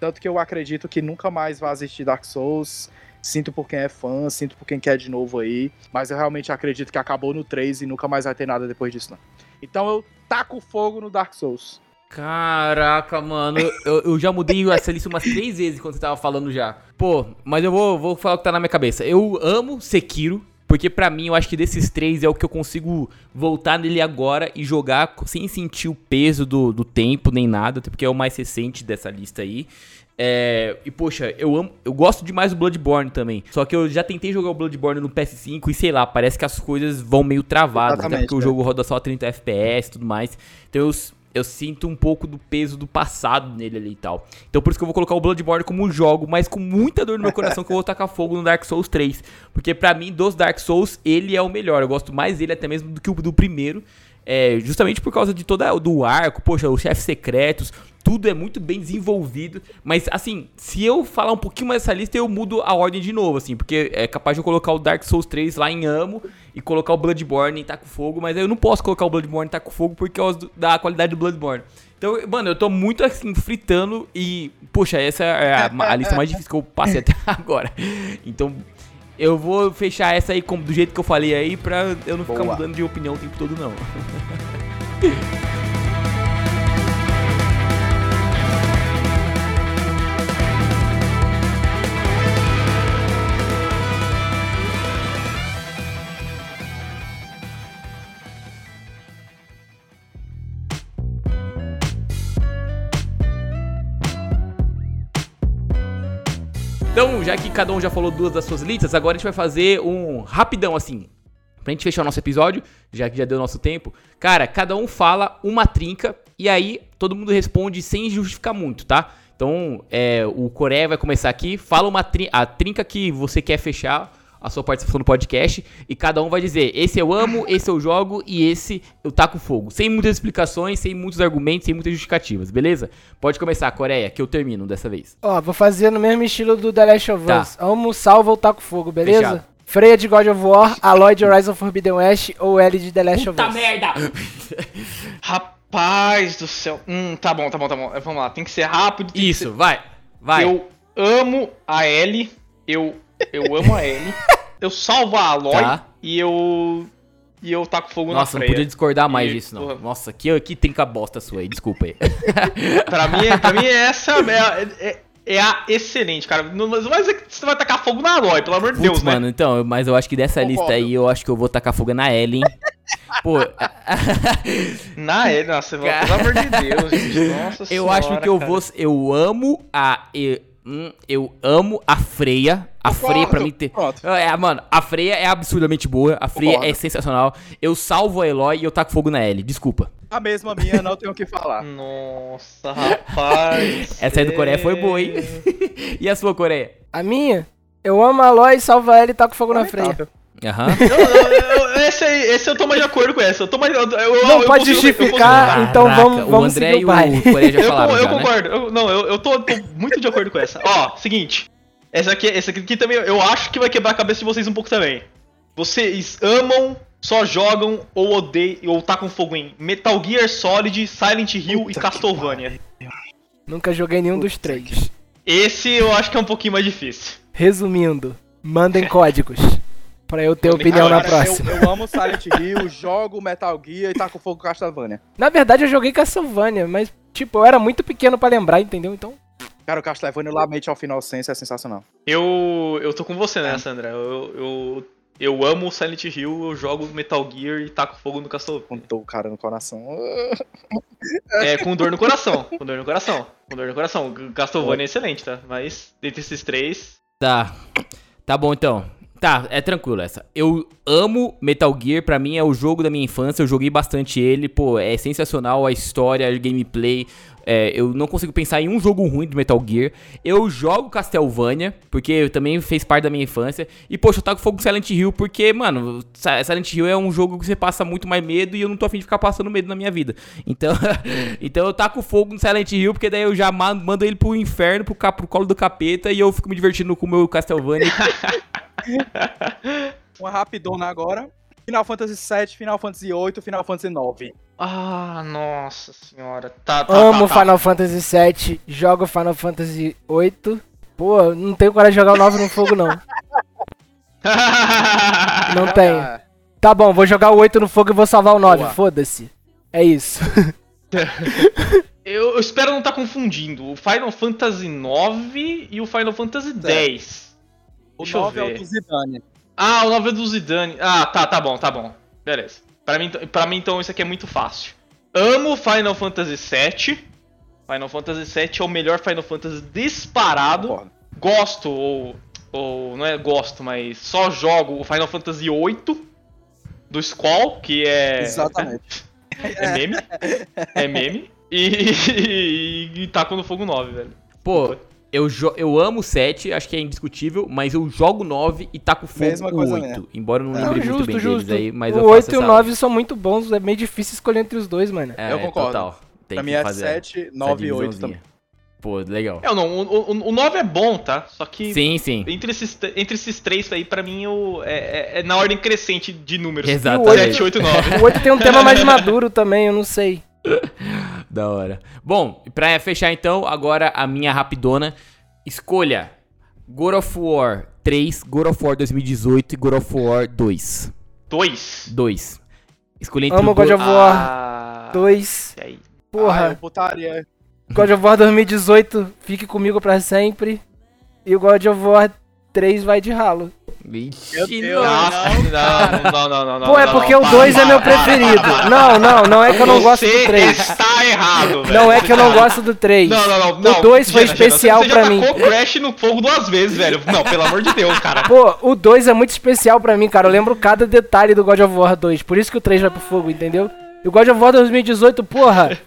Tanto que eu acredito que nunca mais vai existir Dark Souls. Sinto por quem é fã, sinto por quem quer de novo aí. Mas eu realmente acredito que acabou no 3 e nunca mais vai ter nada depois disso, não. Então eu taco fogo no Dark Souls. Caraca, mano, eu, eu, já mudei essa lista umas três vezes quando você tava falando já. Pô, mas eu vou, vou falar o que tá na minha cabeça. Eu amo Sekiro, porque para mim eu acho que desses três é o que eu consigo voltar nele agora e jogar sem sentir o peso do, do tempo nem nada, até porque é o mais recente dessa lista aí. É, e poxa, eu amo, eu gosto demais do Bloodborne também. Só que eu já tentei jogar o Bloodborne no PS5 e sei lá, parece que as coisas vão meio travadas, até porque o jogo roda só 30 FPS e tudo mais. Então eu eu sinto um pouco do peso do passado nele ali e tal. Então por isso que eu vou colocar o Bloodborne como um jogo, mas com muita dor no meu coração que eu vou tacar fogo no Dark Souls 3. Porque para mim, dos Dark Souls, ele é o melhor. Eu gosto mais dele até mesmo do que o do primeiro. É, justamente por causa de toda do arco, poxa, os chefes secretos, tudo é muito bem desenvolvido. Mas, assim, se eu falar um pouquinho mais dessa lista, eu mudo a ordem de novo, assim. Porque é capaz de eu colocar o Dark Souls 3 lá em Amo e colocar o Bloodborne em Taco Fogo. Mas eu não posso colocar o Bloodborne em Taco Fogo por causa da qualidade do Bloodborne. Então, mano, eu tô muito assim, fritando e, poxa, essa é a, a lista mais difícil que eu passei até agora. Então, eu vou fechar essa aí como, do jeito que eu falei aí pra eu não Boa. ficar mudando de opinião o tempo todo, não. Então, já que cada um já falou duas das suas listas, agora a gente vai fazer um rapidão assim. Pra gente fechar o nosso episódio, já que já deu nosso tempo. Cara, cada um fala uma trinca e aí todo mundo responde sem justificar muito, tá? Então, é, o Coreia vai começar aqui. Fala uma a trinca que você quer fechar a sua participação no podcast e cada um vai dizer: esse eu amo, esse eu jogo e esse eu taco fogo. Sem muitas explicações, sem muitos argumentos, sem muitas justificativas, beleza? Pode começar, Coreia, que eu termino dessa vez. Ó, vou fazer no mesmo estilo do The Last of tá. Us. Amo, salva ou taco fogo, beleza? Fechado. Freya de God of War, Aloy de Horizon Forbidden West ou Ellie de The Last Puta of Us? Puta merda! Rapaz do céu. Hum, tá bom, tá bom, tá bom. Vamos lá, tem que ser rápido. Isso, ser... vai, vai. Eu amo a Ellie, eu, eu amo a Ellie. eu salvo a Aloy tá. e eu. E eu taco fogo Nossa, na freia. Nossa, não podia discordar mais e, disso, não. Porra. Nossa, que, que trinca bosta sua aí, desculpa aí. pra, mim, pra mim, essa é, é, é a excelente, cara. Não, não vai dizer que você vai tacar fogo na Aloy, pelo amor de Deus, né? mano, então, mas eu acho que dessa Concordo. lista aí, eu acho que eu vou tacar fogo na Ellen. Pô. na Ellen, nossa, pelo amor de Deus, gente. Nossa Eu senhora, acho que eu cara. vou. Eu amo a. Eu, Hum, eu amo a Freia. A Concordo. Freia pra mim ter. É, mano, a Freia é absurdamente boa. A Freia Concordo. é sensacional. Eu salvo a Eloy e eu taco fogo na Ellie. Desculpa. A mesma minha, não tenho o que falar. Nossa, rapaz. Essa aí do Coreia foi boa, hein? e a sua, Coreia? A minha? Eu amo a Eloy, salvo ela e taco fogo na Freia. Aham. Não, não, eu- esse, aí, esse eu tô mais de acordo com essa. Eu tô mais. Eu, eu, Não eu pode consigo- justificar, consigo- então Caraca, vamos, o vamos André seguir e o baile. o já Eu, falaram eu já, né? concordo. Eu- não, eu, eu tô, tô muito de acordo com essa. Ó, seguinte. Essa aqui, essa aqui também eu acho que vai quebrar a cabeça de vocês um pouco também. Vocês amam, só jogam ou odeiam ou tacam fogo em Metal Gear Solid, Silent Hill Puta e Castlevania. Nunca joguei nenhum dos três. Esse eu acho que é um pouquinho mais difícil. Resumindo, mandem códigos. Pra eu ter opinião na próxima. Eu, eu amo Silent Hill, jogo Metal Gear e tá com fogo Castlevania. Na verdade, eu joguei Castlevania, mas, tipo, eu era muito pequeno pra lembrar, entendeu? Então, Cara, o Castlevania Lamente ao Final Sense é sensacional. Eu, eu tô com você nessa, André. Eu, eu, eu amo Silent Hill, eu jogo Metal Gear e taco fogo no Castlevania. Contou o cara no coração. É, com dor no coração. Com dor no coração. Com dor no coração. Castlevania é excelente, tá? Mas, dentre esses três. Tá. Tá bom então. Tá, é tranquilo essa. Eu amo Metal Gear, pra mim é o jogo da minha infância, eu joguei bastante ele, pô, é sensacional a história, a gameplay. é, eu não consigo pensar em um jogo ruim do Metal Gear. Eu jogo Castlevania, porque também fez parte da minha infância. E, poxa, eu taco fogo Silent Hill, porque, mano, Silent Hill é um jogo que você passa muito mais medo e eu não tô afim de ficar passando medo na minha vida. Então, então eu taco fogo no Silent Hill, porque daí eu já ma- mando ele pro inferno, pro, pro colo do capeta, e eu fico me divertindo com o meu Castlevania. Uma rapidona agora. Final Fantasy VII, Final Fantasy VIII, Final Fantasy IX. Ah, nossa senhora. Tá, tá, amo tá, tá. Final Fantasy VII, jogo Final Fantasy VIII. Pô, não tenho coragem de jogar o 9 no fogo, não. Não tenho. Tá bom, vou jogar o 8 no fogo e vou salvar o 9. Boa. Foda-se. É isso. eu, eu espero não estar confundindo o Final Fantasy IX e o Final Fantasy X. o Deixa eu 9 é o do Zidane. Ah, o 9 é do Zidane. Ah, tá, tá bom, tá bom. Beleza. Pra mim, pra mim então, isso aqui é muito fácil. Amo Final Fantasy VII. Final Fantasy VII é o melhor Final Fantasy disparado. Gosto, ou, ou. Não é gosto, mas só jogo o Final Fantasy VIII do Squall, que é. Exatamente. É meme. É meme. E, e, e taco no fogo 9, velho. Pô, eu, eu amo o 7, acho que é indiscutível, mas eu jogo 9 e taco fogo Mesma o coisa 8. mesmo. Embora eu não Não, lembre muito justo, bem justo. deles aí, mas o eu faço 8 e o essa- 9 são muito bons, é meio difícil escolher entre os dois, mano. É, Eu concordo. Total. Tem Pra mim é fazer 7, essa 9 e 8 divisãozinha. também. Pô, legal. É, não, o, o, o 9 é bom, tá? Só que Sim, sim. entre, esses, entre esses três aí, pra mim, o, é, é- é na ordem crescente de números. Exatamente. 7, 8 e 9. O 8 tem um tema mais maduro também, eu não sei. Da hora. Bom, pra fechar então, agora a minha rapidona. Escolha God of War 3, God of War 2018 e God of War 2. 2. 2. Escolhi entre Amo o God Go- of War Ah, 2. e aí? Ah, Porra, eu botaria. God of War 2018, fique comigo pra sempre. E o God of War 3 vai de ralo. Vixe, Meu Deus. nossa. Não, não, não, não, não. Pô, é não, porque não, o para, 2 é meu preferido. Não, não, não é que eu não gosto do Você 3. está errado, velho. Não é que eu não gosto do 3. Não, não, não. O 2 foi especial você pra mim. tacou Crash no fogo duas vezes, velho. Não, pelo amor de Deus, cara. Pô, o 2 é muito especial pra mim, cara. Eu lembro cada detalhe do God of War 2. Por isso que o 3 vai pro fogo, entendeu? E o God of War 2018, porra.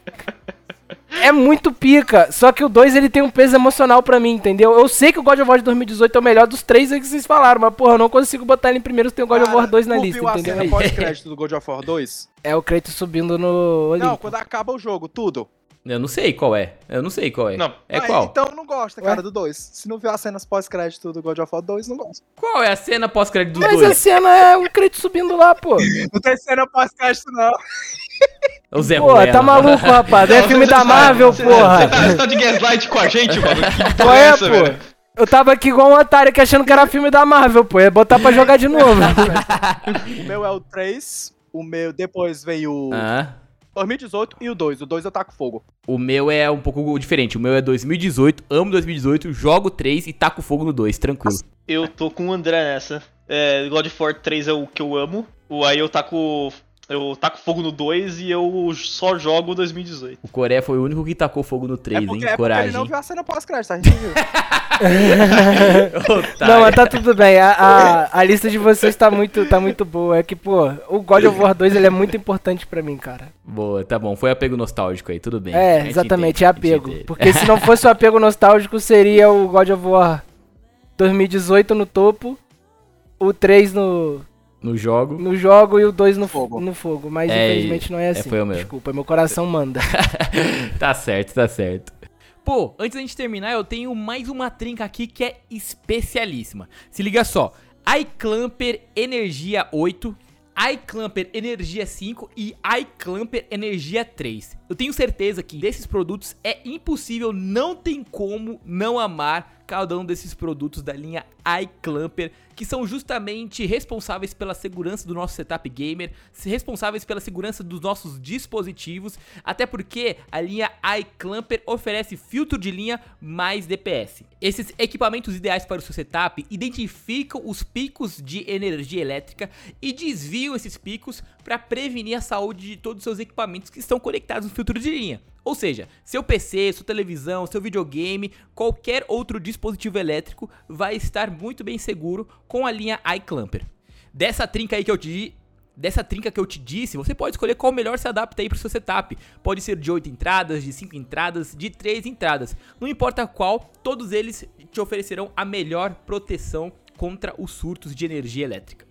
É muito pica. Só que o 2 ele tem um peso emocional pra mim, entendeu? Eu sei que o God of War de 2018 é o melhor dos três aí que vocês falaram, mas porra, eu não consigo botar ele em primeiro se tem o God of War 2 na tu lista, viu a entendeu? cena pós-crédito do God of War 2? É o Kratos subindo no Olimpo. Não, quando acaba o jogo, tudo. Eu não sei qual é. Eu não sei qual é. Não. É Ah, qual? Então não gosta, cara, do 2. Se não viu as cenas pós-crédito do God of War 2, não gosta. Qual é a cena pós-crédito dos Mas a dois? cena é o Kratos subindo lá, pô. Não tem cena pós-crédito, não. O Zé Pô, tá maluco, rapaz. É filme da tá- Marvel, porra. Você tá, tá de gaslight com a gente, mano? Que Qual é, essa, pô? velho? Eu tava aqui igual um otário que achando que era filme da Marvel, pô. Ia botar pra jogar de novo. O meu é o 3, o meu depois veio o Ah, 2018 e o 2. O 2 eu taco fogo. o meu é um pouco diferente. O meu é 2018, amo 2018, jogo 3 e taco fogo no 2, tranquilo. Eu tô com o André nessa. É, God of War 3 é o que eu amo. O aí eu taco. Eu taco fogo no 2 e eu só jogo 2018. O Coreia foi o único que tacou fogo no 3, é porque, hein? é Coragem. ele não viu a cena pós-crédito, a gente viu. Não, mas tá tudo bem. A, a, a lista de vocês tá muito, tá muito boa. É que, pô, o God of War 2 ele é muito importante pra mim, cara. Boa, tá bom. Foi apego nostálgico aí, tudo bem. É, exatamente, é apego. Porque se não fosse o apego nostálgico, seria o God of War 2018 no topo, o 3 no, No jogo. no jogo e o 2 no Fogo. No fogo, mas É, infelizmente não é assim. foi o meu. Desculpa, meu coração manda. tá certo, tá certo. Pô, antes da gente terminar, eu tenho mais uma trinca aqui que é especialíssima. Se liga só. iClamper Energia 8, iClamper Energia 5 e iClamper Energia 3. Eu tenho certeza que desses produtos é impossível, não tem como não amar cada um desses produtos da linha iClamper, que são justamente responsáveis pela segurança do nosso setup gamer, responsáveis pela segurança dos nossos dispositivos, até porque a linha iClamper oferece filtro de linha mais DPS. Esses equipamentos ideais para o seu setup identificam os picos de energia elétrica e desviam esses picos para prevenir a saúde de todos os seus equipamentos que estão conectados no filtro de linha. Ou seja, seu PC, sua televisão, seu videogame, qualquer outro dispositivo elétrico vai estar muito bem seguro com a linha iClamper. Dessa trinca aí que eu te dessa trinca que eu te disse, você pode escolher qual melhor se adapta aí para o seu setup. Pode ser de 8 entradas, de 5 entradas, de 3 entradas. Não importa qual, todos eles te oferecerão a melhor proteção contra os surtos de energia elétrica.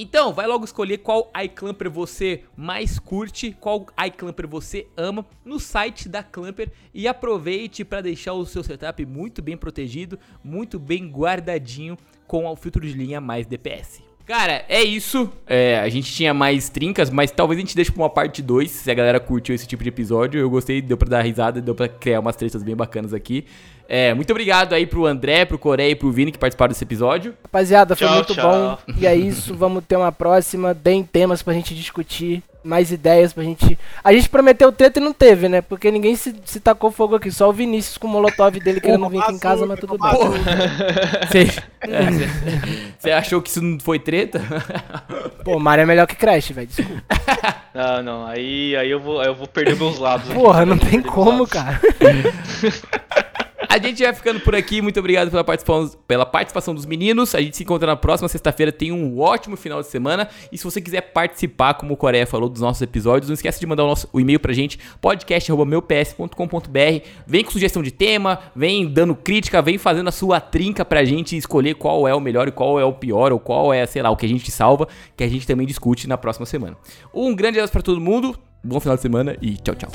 Então, vai logo escolher qual iClamper você mais curte, qual iClamper você ama no site da Clamper e aproveite para deixar o seu setup muito bem protegido, muito bem guardadinho com o filtro de linha mais DPS. Cara, é isso. É, a gente tinha mais trincas, mas talvez a gente deixe pra uma parte 2, se a galera curtiu esse tipo de episódio. Eu gostei, deu pra dar risada, deu pra criar umas tretas bem bacanas aqui. É, muito obrigado aí pro André, pro Coreia e pro Vini que participaram desse episódio. Rapaziada, foi Tchau, muito tchau. bom. E é isso, vamos ter uma próxima. Deem temas pra gente discutir, mais ideias pra gente. A gente prometeu treta e não teve, né? Porque ninguém se, se tacou fogo aqui. Só o Vinícius com o molotov dele querendo vir aqui em casa, mas tudo bem. Você achou que isso não foi treta? Pô, Mario é melhor que Crash, velho. Desculpa. Não, não, aí, aí eu, vou, aí eu vou perder meus lados. aqui. Porra, não tem como, cara. A gente vai ficando por aqui. Muito obrigado pela participação, pela participação dos meninos. A gente se encontra na próxima sexta-feira. Tenha um ótimo final de semana. E se você quiser participar, como o Coreia falou, dos nossos episódios, não esquece de mandar o, nosso, o e-mail pra gente, podcast.meups.com.br. Vem com sugestão de tema, vem dando crítica, vem fazendo a sua trinca pra gente escolher qual é o melhor e qual é o pior, ou qual é, sei lá, o que a gente salva, que a gente também discute na próxima semana. Um grande abraço pra todo mundo, bom final de semana e tchau, tchau.